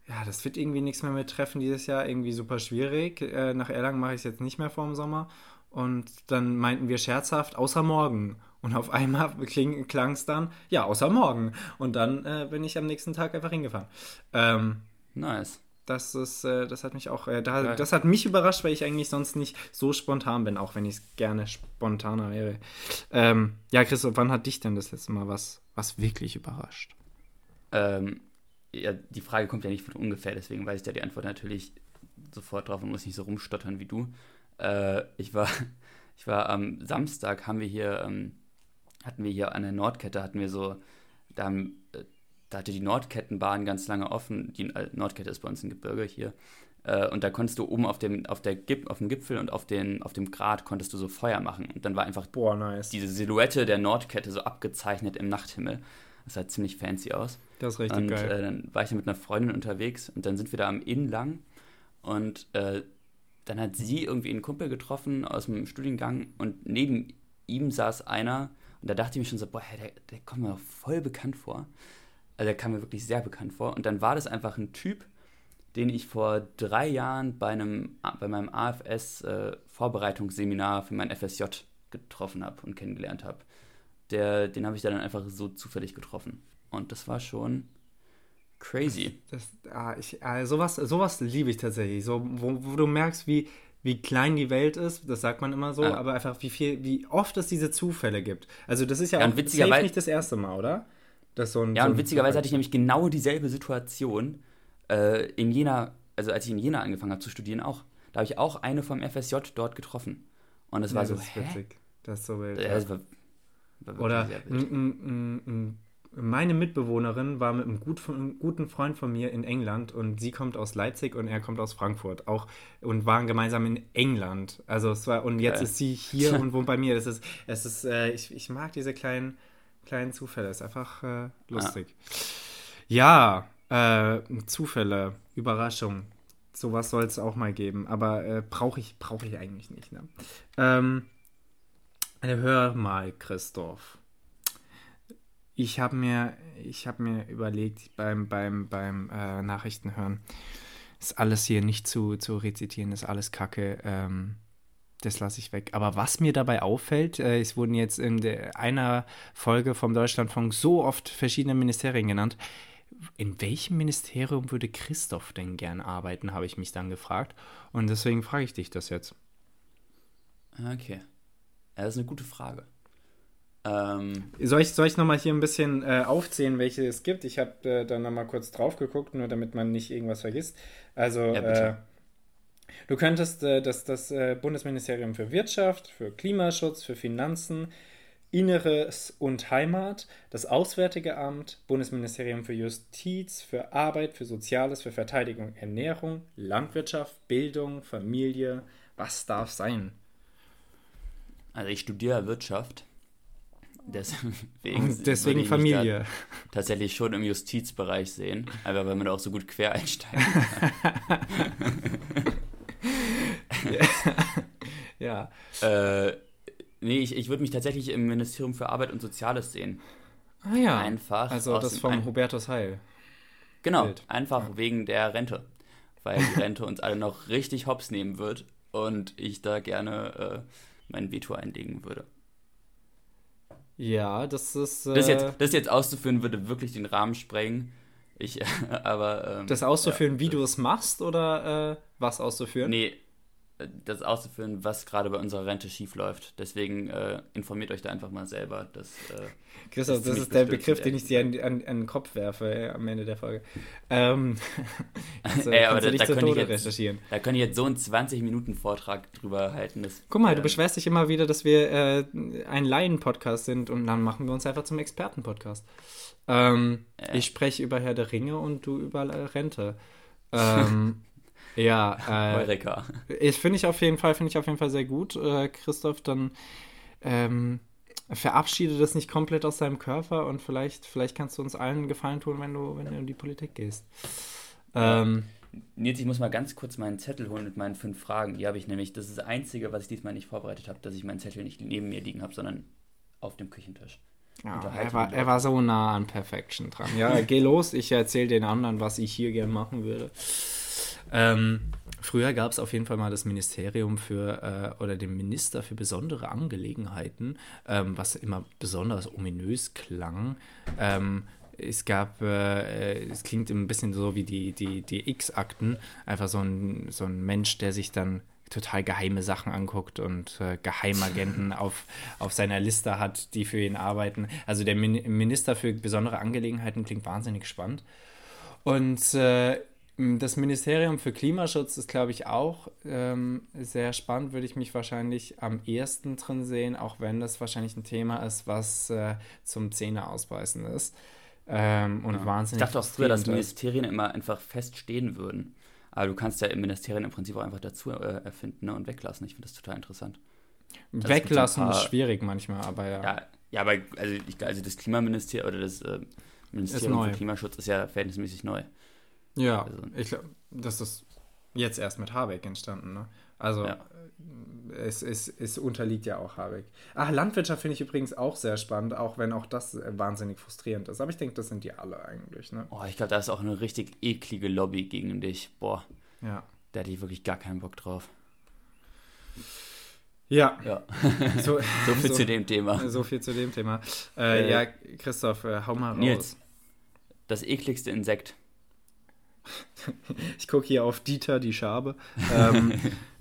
ja, das wird irgendwie nichts mehr mit Treffen dieses Jahr, irgendwie super schwierig. Äh, nach Erlangen mache ich es jetzt nicht mehr vor dem Sommer. Und dann meinten wir scherzhaft, außer morgen. Und auf einmal klang es dann, ja, außer morgen. Und dann äh, bin ich am nächsten Tag einfach hingefahren. Ähm, Nice. Das ist, äh, das hat mich auch, äh, da, Geil. das hat mich überrascht, weil ich eigentlich sonst nicht so spontan bin, auch wenn ich es gerne spontaner wäre. Ähm, ja, Christoph, wann hat dich denn das letzte Mal was, was wirklich überrascht? Ähm, ja, die Frage kommt ja nicht von ungefähr, deswegen weiß ich da die Antwort natürlich sofort drauf und muss nicht so rumstottern wie du. Äh, ich war, ich war am Samstag, haben wir hier, ähm, hatten wir hier an der Nordkette, hatten wir so, da, haben, da hatte die Nordkettenbahn ganz lange offen. Die äh, Nordkette ist bei uns im Gebirge hier. Äh, und da konntest du oben auf dem, auf, der Gip, auf dem Gipfel und auf, den, auf dem Grat konntest du so Feuer machen. Und dann war einfach Boah, nice. diese Silhouette der Nordkette so abgezeichnet im Nachthimmel. Das sah ziemlich fancy aus. Das ist richtig Und geil. äh, dann war ich da mit einer Freundin unterwegs und dann sind wir da am Inn lang und äh, dann hat sie irgendwie einen Kumpel getroffen aus dem Studiengang und neben ihm saß einer und da dachte ich mir schon so, boah, der, der kommt mir voll bekannt vor. Also der kam mir wirklich sehr bekannt vor. Und dann war das einfach ein Typ, den ich vor drei Jahren bei, einem, bei meinem AFS-Vorbereitungsseminar für mein FSJ getroffen habe und kennengelernt habe. Der, den habe ich dann einfach so zufällig getroffen. Und das war schon crazy. Das, ah, ich, ah, sowas, sowas liebe ich tatsächlich. So, wo, wo du merkst, wie, wie klein die Welt ist, das sagt man immer so, Ja. aber einfach wie viel, wie oft es diese Zufälle gibt. Also das ist ja, Ja, auch und witzigerweise- nicht das erste Mal, oder? Das so ein, Ja, so und witzigerweise hatte ich nämlich genau dieselbe Situation Äh, in Jena, also als ich in Jena angefangen habe zu studieren, auch. Da habe ich auch eine vom FSJ dort getroffen. Und es war Ja, so, das ist hä? witzig. Das ist so wild. Ja, ja. war, war Oder meine Mitbewohnerin war mit einem gut, guten Freund von mir in England und sie kommt aus Leipzig und er kommt aus Frankfurt auch und waren gemeinsam in England. Also es war und jetzt Geil. ist sie hier und wohnt bei mir. Das ist es ist äh, ich, ich mag diese kleinen kleinen Zufälle. Ist einfach äh, lustig. Ja, äh, Zufälle, Überraschung. Sowas soll es auch mal geben, aber äh, brauche ich brauche ich eigentlich nicht. Ne? Ähm, hör mal, Christoph. Ich habe mir, ich hab mir überlegt beim, beim, beim äh, Nachrichtenhören, ist alles hier nicht zu, zu rezitieren, ist alles Kacke. Ähm, das lasse ich weg. Aber was mir dabei auffällt, äh, es wurden jetzt in der, einer Folge vom Deutschlandfunk so oft verschiedene Ministerien genannt. In welchem Ministerium würde Christoph denn gern arbeiten, habe ich mich dann gefragt. Und deswegen frage ich dich das jetzt. Okay. Ja, das ist eine gute Frage. Ähm, Soll ich, soll ich nochmal hier ein bisschen äh, aufzählen, welche es gibt? Ich habe äh, da nochmal kurz drauf geguckt, nur damit man nicht irgendwas vergisst. Also, Ja, bitte. äh, du könntest äh, das, das äh, Bundesministerium für Wirtschaft, für Klimaschutz, für Finanzen, Inneres und Heimat, das Auswärtige Amt, Bundesministerium für Justiz, für Arbeit, für Soziales, für Verteidigung, Ernährung, Landwirtschaft, Bildung, Familie. Was darf sein? also ich studiere Wirtschaft. Deswegen, Und deswegen Familie. tatsächlich schon im Justizbereich sehen. Einfach weil man da auch so gut quer einsteigen Ja. Äh, nee, ich, ich würde mich tatsächlich im Ministerium für Arbeit und Soziales sehen. Ah ja. Einfach Also das vom Hubertus Heil. Genau, Bild. einfach wegen der Rente. Weil die Rente uns alle noch richtig hops nehmen wird und ich da gerne äh, mein Veto einlegen würde. Ja, das ist. Äh, Das jetzt, das jetzt auszuführen, würde wirklich den Rahmen sprengen. Ich, aber. Ähm, das auszuführen, ja, wie du es machst oder äh, was auszuführen? Nee, das auszuführen, was gerade bei unserer Rente schief läuft. Deswegen äh, informiert euch da einfach mal selber. Das, äh, Christoph, ist das ziemlich ist der Begriff, den ich dir an, an, an den Kopf werfe äh, am Ende der Folge. Ähm, also, Ey, aber du da- da könnte ich jetzt- da könnt ihr jetzt so einen 20-Minuten-Vortrag drüber halten. Das, Guck mal, du äh, beschwerst dich immer wieder, dass wir äh, ein Laien-Podcast sind und dann machen wir uns einfach zum Experten-Podcast. Ähm. Ich spreche über Herr der Ringe und du über Rente. Ähm, ja, äh, Eureka. Ich finde ich auf jeden Fall, finde ich auf jeden Fall sehr gut, äh, Christoph. Dann ähm, verabschiede das nicht komplett aus deinem Körper und vielleicht, vielleicht kannst du uns allen einen Gefallen tun, wenn du, wenn du in die Politik gehst. Ähm, Nils, ich muss mal ganz kurz meinen Zettel holen mit meinen fünf Fragen. Die habe ich nämlich, das ist das Einzige, was ich diesmal nicht vorbereitet habe, dass ich meinen Zettel nicht neben mir liegen habe, sondern auf dem Küchentisch. ja, Unterhalte er, war, er war so nah an Perfection dran. Ja, geh los, ich erzähle den anderen, was ich hier gern machen würde. Ähm, früher gab es auf jeden Fall mal das Ministerium für äh, oder den Minister für besondere Angelegenheiten, ähm, was immer besonders ominös klang. Ähm, es gab, äh, es klingt ein bisschen so wie die, die, die X-Akten, einfach so ein, so ein Mensch, der sich dann total geheime Sachen anguckt und äh, Geheimagenten auf, auf seiner Liste hat, die für ihn arbeiten. Also der Min Minister für besondere Angelegenheiten klingt wahnsinnig spannend. Und äh, das Ministerium für Klimaschutz ist, glaube ich, auch ähm, sehr spannend, würde ich mich wahrscheinlich am ehesten drin sehen, auch wenn das wahrscheinlich ein Thema ist, was äh, zum Zähne ausbeißen ist. Ähm, und Ja. Ich wahnsinnig dachte auch früher, dass ist. Ministerien immer einfach feststehen würden. Aber du kannst ja im Ministerien im Prinzip auch einfach dazu äh, erfinden ne, und weglassen. Ich finde das total interessant. es gibt Weglassen paar- ist schwierig manchmal, aber ja. Ja, ja aber also, ich, also das Klimaministerium oder das äh, Ministerium für Klimaschutz ist ja verhältnismäßig neu. Ja, Also- ich glaube, das ist jetzt erst mit Habeck entstanden, ne? Also Ja. äh, es, es, es unterliegt ja auch Habeck. Ach, Landwirtschaft finde ich übrigens auch sehr spannend, auch wenn auch das äh, wahnsinnig frustrierend ist. Aber ich denke, das sind die alle eigentlich, ne? Oh, ich glaube, da ist auch eine richtig eklige Lobby gegen dich. Boah, Ja. da hätte ich wirklich gar keinen Bock drauf. Ja, Ja, so, so viel zu dem Thema. so viel zu dem Thema. Äh, Äh, ja, Christoph, äh, hau mal raus. Nils, das ekligste Insekt. Ich gucke hier auf Dieter, die Schabe. Ähm,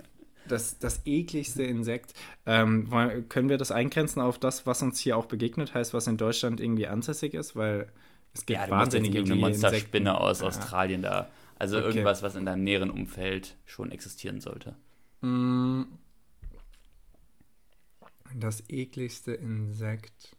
das, das ekligste Insekt. Ähm, können wir das eingrenzen auf das, was uns hier auch begegnet, heißt, was in Deutschland irgendwie ansässig ist? Weil es gibt Ja, wahnsinnige eklige Monsterspinne aus Ja. Australien da Also okay. irgendwas, was in deinem näheren Umfeld schon existieren sollte. Mm. Das ekligste Insekt.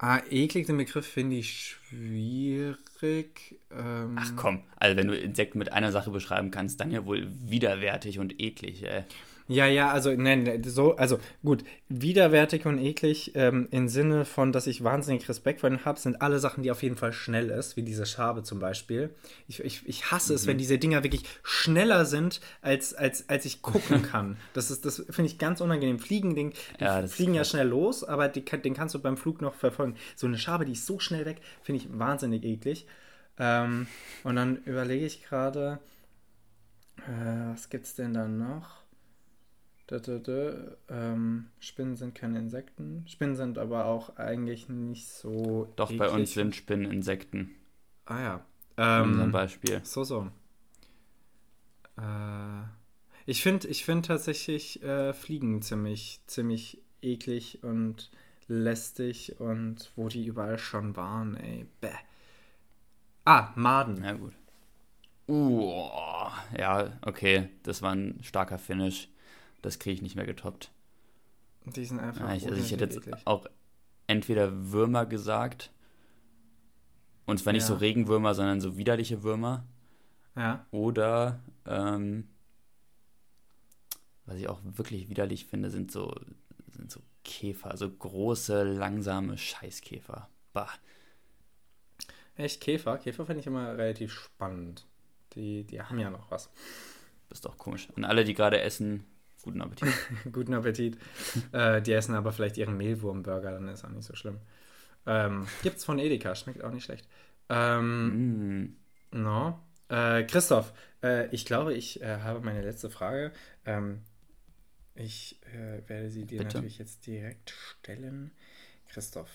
Ah, eklig den Begriff finde ich schwierig. Ähm Ach komm, also wenn du Insekten mit einer Sache beschreiben kannst, dann ja wohl widerwärtig und eklig, ey. Ja, ja, also nein, so, also gut, widerwärtig und eklig ähm, im Sinne von, dass ich wahnsinnig Respekt vor ihnen habe, sind alle Sachen, die auf jeden Fall schnell ist, wie diese Schabe zum Beispiel. Ich, ich, ich hasse mhm. es, wenn diese Dinger wirklich schneller sind, als, als, als ich gucken kann. das ist, das finde ich ganz unangenehm. Fliegen, den, ja, fliegen ja schnell los, aber die, den kannst du beim Flug noch verfolgen. So eine Schabe, die ist so schnell weg, finde ich wahnsinnig eklig. Ähm, und dann überlege ich gerade, äh, was es denn da noch? Da, da, da. Ähm, Spinnen sind keine Insekten. Spinnen sind aber auch eigentlich nicht so. Doch, eklig. bei uns sind Spinnen Insekten. Ah ja. Ähm, Ein Beispiel. So, so. Äh, ich finde ich find tatsächlich äh, Fliegen ziemlich, ziemlich eklig und lästig und wo die überall schon waren, ey. Bäh. Ah, Maden. Ja, gut. Uh, ja, okay. Das war ein starker Finish das kriege ich nicht mehr getoppt. Die sind einfach. Ja, ich, also ich hätte jetzt eklig. auch entweder Würmer gesagt. Und zwar nicht ja. so Regenwürmer, sondern so widerliche Würmer. Ja. Oder, ähm, was ich auch wirklich widerlich finde, sind so, sind so Käfer. So große, langsame Scheißkäfer. Bah. Echt Käfer? Käfer finde ich immer relativ spannend. Die, die haben ja noch was. Das ist doch komisch. Und alle, die gerade essen, Guten Appetit. Guten Appetit. äh, die essen aber vielleicht ihren Mehlwurmburger, dann ist auch nicht so schlimm. Ähm, gibt's von Edeka, schmeckt auch nicht schlecht. Ähm, mm. No. Äh, Christoph, äh, ich glaube, ich äh, habe meine letzte Frage. Ähm, ich äh, werde sie dir Bitte? natürlich jetzt direkt stellen. Christoph.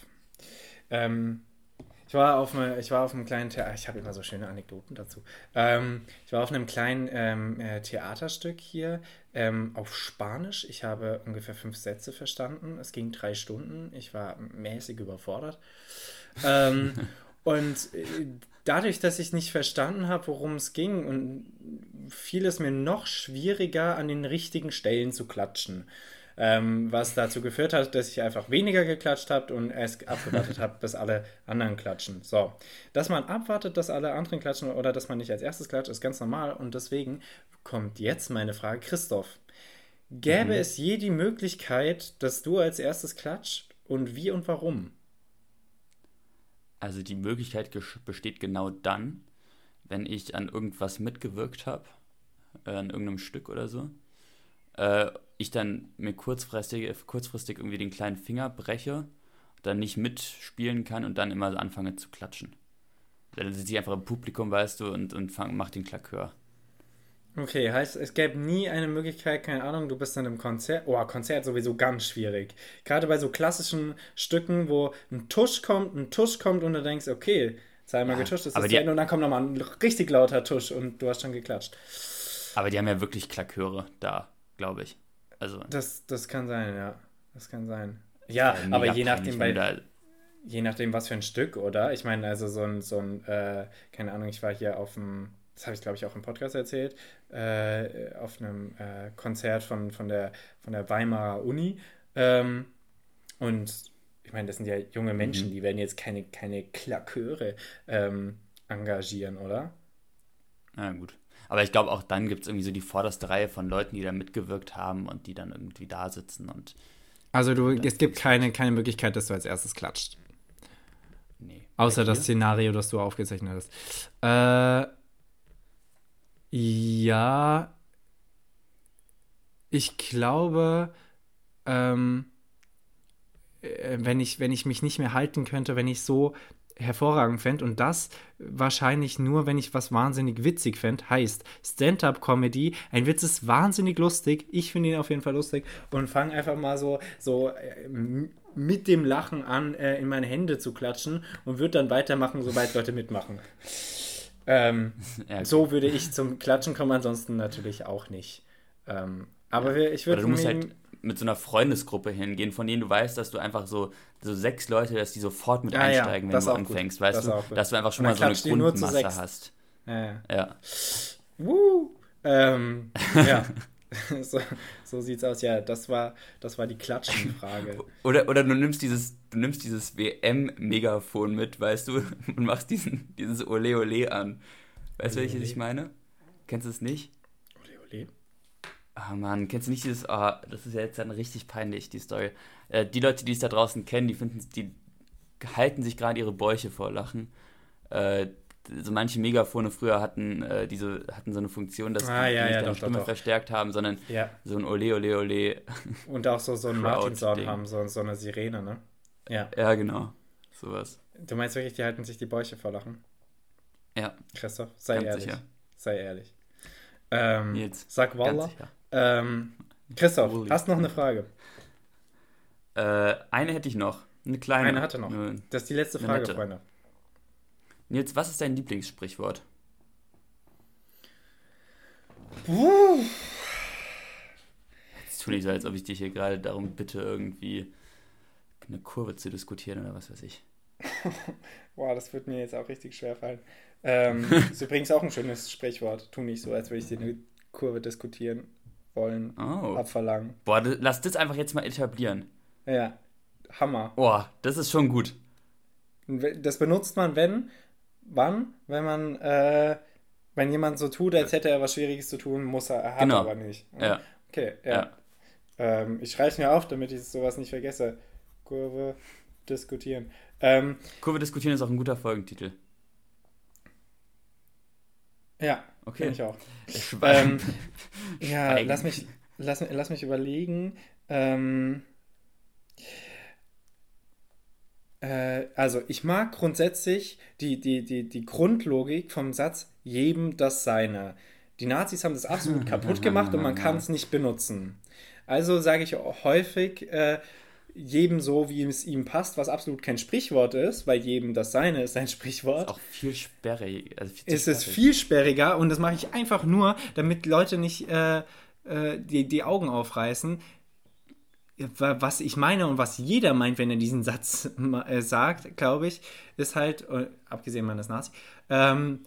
Ähm, ich war auf, eine, ich war auf einem kleinen Theater, ich habe immer so schöne Anekdoten dazu. Ähm, ich war auf einem kleinen ähm, äh, Theaterstück hier ähm, auf Spanisch. Ich habe ungefähr fünf Sätze verstanden. Es ging drei Stunden. Ich war mäßig überfordert. Ähm, und äh, dadurch, dass ich nicht verstanden habe, worum es ging, und fiel es mir noch schwieriger, an den richtigen Stellen zu klatschen. Ähm, was dazu geführt hat, dass ich einfach weniger geklatscht habe und erst abgewartet habe, bis alle anderen klatschen. So, dass man abwartet, dass alle anderen klatschen oder dass man nicht als erstes klatscht, ist ganz normal und deswegen kommt jetzt meine Frage, Christoph. Gäbe mhm. es je die Möglichkeit, dass du als erstes klatscht und wie und warum? Also die Möglichkeit besteht genau dann, wenn ich an irgendwas mitgewirkt habe, äh, an irgendeinem Stück oder so äh, ich dann mir kurzfristig, kurzfristig irgendwie den kleinen Finger breche, dann nicht mitspielen kann und dann immer anfange zu klatschen. Dann sitze ich einfach im Publikum, weißt du, und, und fang, mach den Klakör. Okay, heißt, es gäbe nie eine Möglichkeit, keine Ahnung, du bist dann im Konzert. Oh, Konzert sowieso ganz schwierig. Gerade bei so klassischen Stücken, wo ein Tusch kommt, ein Tusch kommt und du denkst, okay, sei mal ja, getuscht, das ist die, und dann kommt nochmal ein richtig lauter Tusch und du hast schon geklatscht. Aber die haben ja wirklich Klaköre da glaube ich. Also. Das, das kann sein, ja. Das kann sein. Ja, ja aber je nachdem, bei, je nachdem, was für ein Stück, oder? Ich meine, also so ein, so ein äh, keine Ahnung, ich war hier auf dem, das habe ich glaube ich auch im Podcast erzählt, äh, auf einem äh, Konzert von, von, der, von der Weimarer Uni. Ähm, und ich meine, das sind ja junge Menschen, mhm. die werden jetzt keine, keine Klaköre ähm, engagieren, oder? Na gut. Aber ich glaube, auch dann gibt es irgendwie so die vorderste Reihe von Leuten, die da mitgewirkt haben und die dann irgendwie da sitzen und. Also du, es gibt keine, keine Möglichkeit, dass du als erstes klatscht. Nee. Außer das Szenario, das du aufgezeichnet hast. Äh, ja. Ich glaube, ähm, äh, wenn ich, wenn ich mich nicht mehr halten könnte, wenn ich so hervorragend fände und das wahrscheinlich nur, wenn ich was wahnsinnig witzig fände, heißt Stand-up-Comedy. Ein Witz ist wahnsinnig lustig. Ich finde ihn auf jeden Fall lustig und fange einfach mal so, so äh, mit dem Lachen an, äh, in meine Hände zu klatschen und würde dann weitermachen, sobald Leute mitmachen. Ähm, ja, so würde ich zum Klatschen kommen, ansonsten natürlich auch nicht. Ähm, aber ja. ich würde. Du musst halt mit so einer Freundesgruppe hingehen, von denen du weißt, dass du einfach so, so sechs Leute, dass die sofort mit ja, einsteigen, das wenn du auch gut. anfängst, weißt Das du? Dass du einfach schon mal so eine Grundmasse hast. Ja, ja. Ja. Woo! Ähm, ja. so, so sieht's aus. Ja, das war, das war die Klatschenfrage. Oder, oder du nimmst dieses, du nimmst dieses WM-Megafon mit, weißt du, und machst diesen, dieses Ole Ole an. Weißt du, welches ich meine? Kennst du es nicht? Ah Mann, kennst du nicht dieses, ah, das ist ja jetzt dann richtig peinlich, die Story. Äh, die Leute, die es da draußen kennen, die finden, die halten sich gerade ihre Bäuche vor Lachen. Äh, so manche Megafone früher hatten, äh, diese, hatten so eine Funktion, dass Ah, die ja, nicht ja, deine doch, Stimme doch. verstärkt haben, sondern Ja. so ein Ole Ole Ole. Und auch so, so ein Crowd-Ding. Martinshorn haben, so, so eine Sirene, ne? Ja. Ja, genau. Sowas. Du meinst wirklich, die halten sich die Bäuche vor Lachen? Ja, Christoph, sei ganz ehrlich. sicher. Sei ehrlich. Ähm, Nils, sag Ganz Wallah. Ähm, Christoph, Wulli. hast noch eine Frage? Äh, eine hätte ich noch. Eine kleine. Eine hatte noch. Eine- Das ist die letzte Frage, nette. Freunde. Nils, was ist dein Lieblingssprichwort? Jetzt tu nicht so, als ob ich dich hier gerade darum bitte, irgendwie eine Kurve zu diskutieren oder was weiß ich. Boah, das wird mir jetzt auch richtig schwer fallen. Ähm, ist übrigens auch ein schönes Sprichwort. Tu nicht so, als würde ich dir eine Kurve diskutieren wollen, Oh. abverlangen. Boah, lass das einfach jetzt mal etablieren. Ja, Hammer. Boah, das ist schon gut. Das benutzt man, wenn, wann, wenn man, äh, wenn jemand so tut, als hätte er was Schwieriges zu tun, muss er, er hat Genau. aber nicht. Ja. Okay, ja. Ja. Ähm, ich schreibe es mir auf, damit ich sowas nicht vergesse. Kurve diskutieren. Ähm, Kurve diskutieren ist auch ein guter Folgentitel. Ja, Okay. ich auch. Schwein. Ähm, ja, Schweigen. lass mich, lass, lass mich überlegen. Ähm, äh, also, ich mag grundsätzlich die, die, die, die Grundlogik vom Satz, jedem das Seine. Die Nazis haben das absolut kaputt gemacht und man kann es nicht benutzen. Also sage ich häufig, äh, jedem so, wie es ihm passt, was absolut kein Sprichwort ist, weil jedem das Seine ist ein Sprichwort auch viel sperrig. Also viel ist es sperrig. viel sperriger und das mache ich einfach nur, damit Leute nicht äh, äh, die, die Augen aufreißen. Wa- Was ich meine und was jeder meint, wenn er diesen Satz äh, sagt, glaube ich, ist halt, äh, abgesehen meines Nazi, ähm,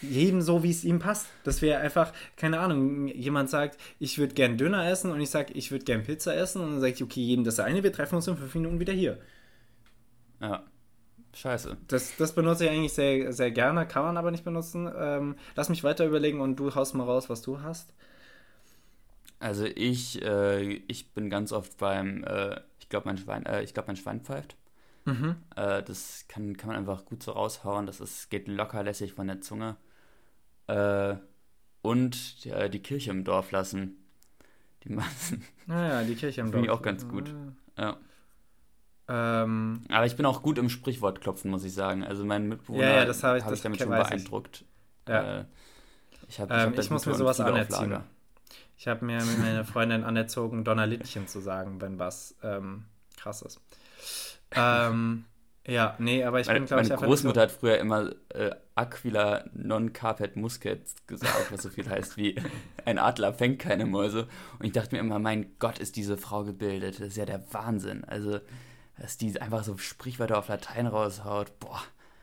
jedem so, wie es ihm passt. Das wäre einfach, keine Ahnung, jemand sagt, ich würde gern Döner essen und ich sage, ich würde gern Pizza essen und dann sage ich, okay, jedem das eine, wir treffen uns in fünf Minuten wieder hier. Ja. Scheiße. Das, das benutze ich eigentlich sehr, sehr gerne, kann man aber nicht benutzen. Ähm, lass mich weiter überlegen und du haust mal raus, was du hast. Also ich, äh, ich bin ganz oft beim, äh, ich glaube mein Schwein, äh, ich glaube mein Schwein pfeift. Mhm. Äh, das kann, kann man einfach gut so raushauen. Das ist, geht locker lässig von der Zunge. Äh, und äh, die Kirche im Dorf lassen. Die Massen. Naja, die Kirche im Finde ich Dorf. auch ganz gut. Ja. Ähm, Aber ich bin auch gut im Sprichwortklopfen, muss ich sagen. Also mein Mitbewohner Ja, ja, das habe ich- hab das ich damit schon weiß ich. beeindruckt. Ja. Äh, ich Ähm, hab da ich muss mir sowas anerziehen. Ich habe mir mit meiner Freundin anerzogen, Donnerlittchen zu sagen, wenn was ähm, krass ist. Ähm, ja, nee, aber ich Meine, bin, glaube ich, meine einfach Großmutter hat früher immer äh, Aquila non carpet musket gesagt, was so viel heißt wie ein Adler fängt keine Mäuse. Und ich dachte mir immer, mein Gott, ist diese Frau gebildet. Das ist ja der Wahnsinn. Also, dass die einfach so Sprichwörter auf Latein raushaut. Boah.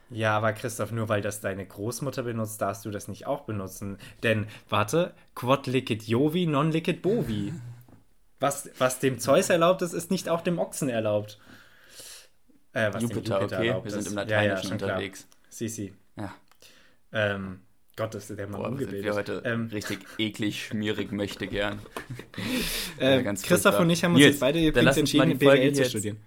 Ja, aber Christoph, nur weil das deine Großmutter benutzt, darfst du das nicht auch benutzen. Denn, warte, quod licet Jovi, non licet Bovi. Was, was dem Zeus erlaubt ist, ist nicht auch dem Ochsen erlaubt. Äh, was dem Jupiter, okay. Wir sind im Ja, ja, Lateinischen schon klar. unterwegs. Sisi. Ja. Ähm, Gott, ist der Mann Boah, sind wir heute Ähm, richtig eklig, schmierig, möchte gern. äh, Ja, Christoph und ich haben uns jetzt beide übrigens entschieden, die Folge BWL zu studieren.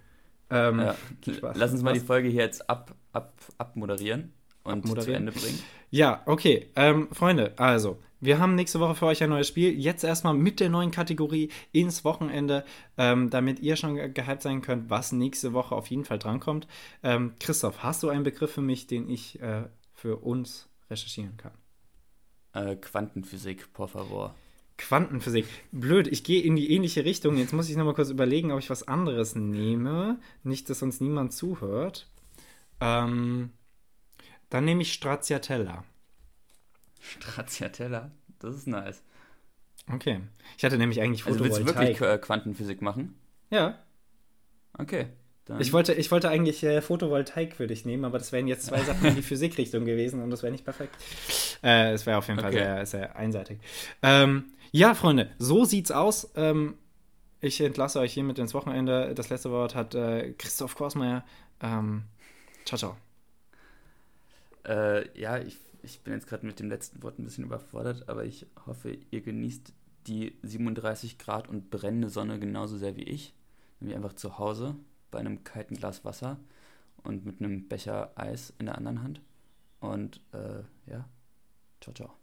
Ähm, Ja. Spaß. Lass uns mal die Folge hier jetzt ab, ab, abmoderieren und zu Abmoderieren? Ende bringen. Ja, okay. Ähm, Freunde, also, wir haben nächste Woche für euch ein neues Spiel. Jetzt erstmal mit der neuen Kategorie ins Wochenende, ähm, damit ihr schon ge- gehypt sein könnt, was nächste Woche auf jeden Fall drankommt. Ähm, Christoph, hast du einen Begriff für mich, den ich äh, für uns recherchieren kann? Äh, Quantenphysik, por favor. Quantenphysik. Blöd, ich gehe in die ähnliche Richtung. Jetzt muss ich nochmal kurz überlegen, ob ich was anderes nehme. Nicht, dass uns niemand zuhört. Ähm, dann nehme ich Stracciatella. Stracciatella, das ist nice. Okay. Ich hatte nämlich eigentlich Also willst du wirklich äh, Quantenphysik machen? ja. Okay. Dann, Ich wollte, ich wollte eigentlich äh, Photovoltaik für dich nehmen, aber das wären jetzt zwei Sachen in die Physikrichtung gewesen und das wäre nicht perfekt. Äh, es wäre auf jeden Fall Okay. sehr, sehr einseitig. Ähm, ja, Freunde, so sieht's aus. Ähm, ich entlasse euch hiermit ins Wochenende. Das letzte Wort hat äh, Christoph Korsmeier. Ähm, ciao, ciao. Äh, ja, ich, ich bin jetzt gerade mit dem letzten Wort ein bisschen überfordert, aber ich hoffe, ihr genießt die 37 Grad und brennende Sonne genauso sehr wie ich. Nämlich einfach zu Hause bei einem kalten Glas Wasser und mit einem Becher Eis in der anderen Hand. Und äh, ja, ciao, ciao.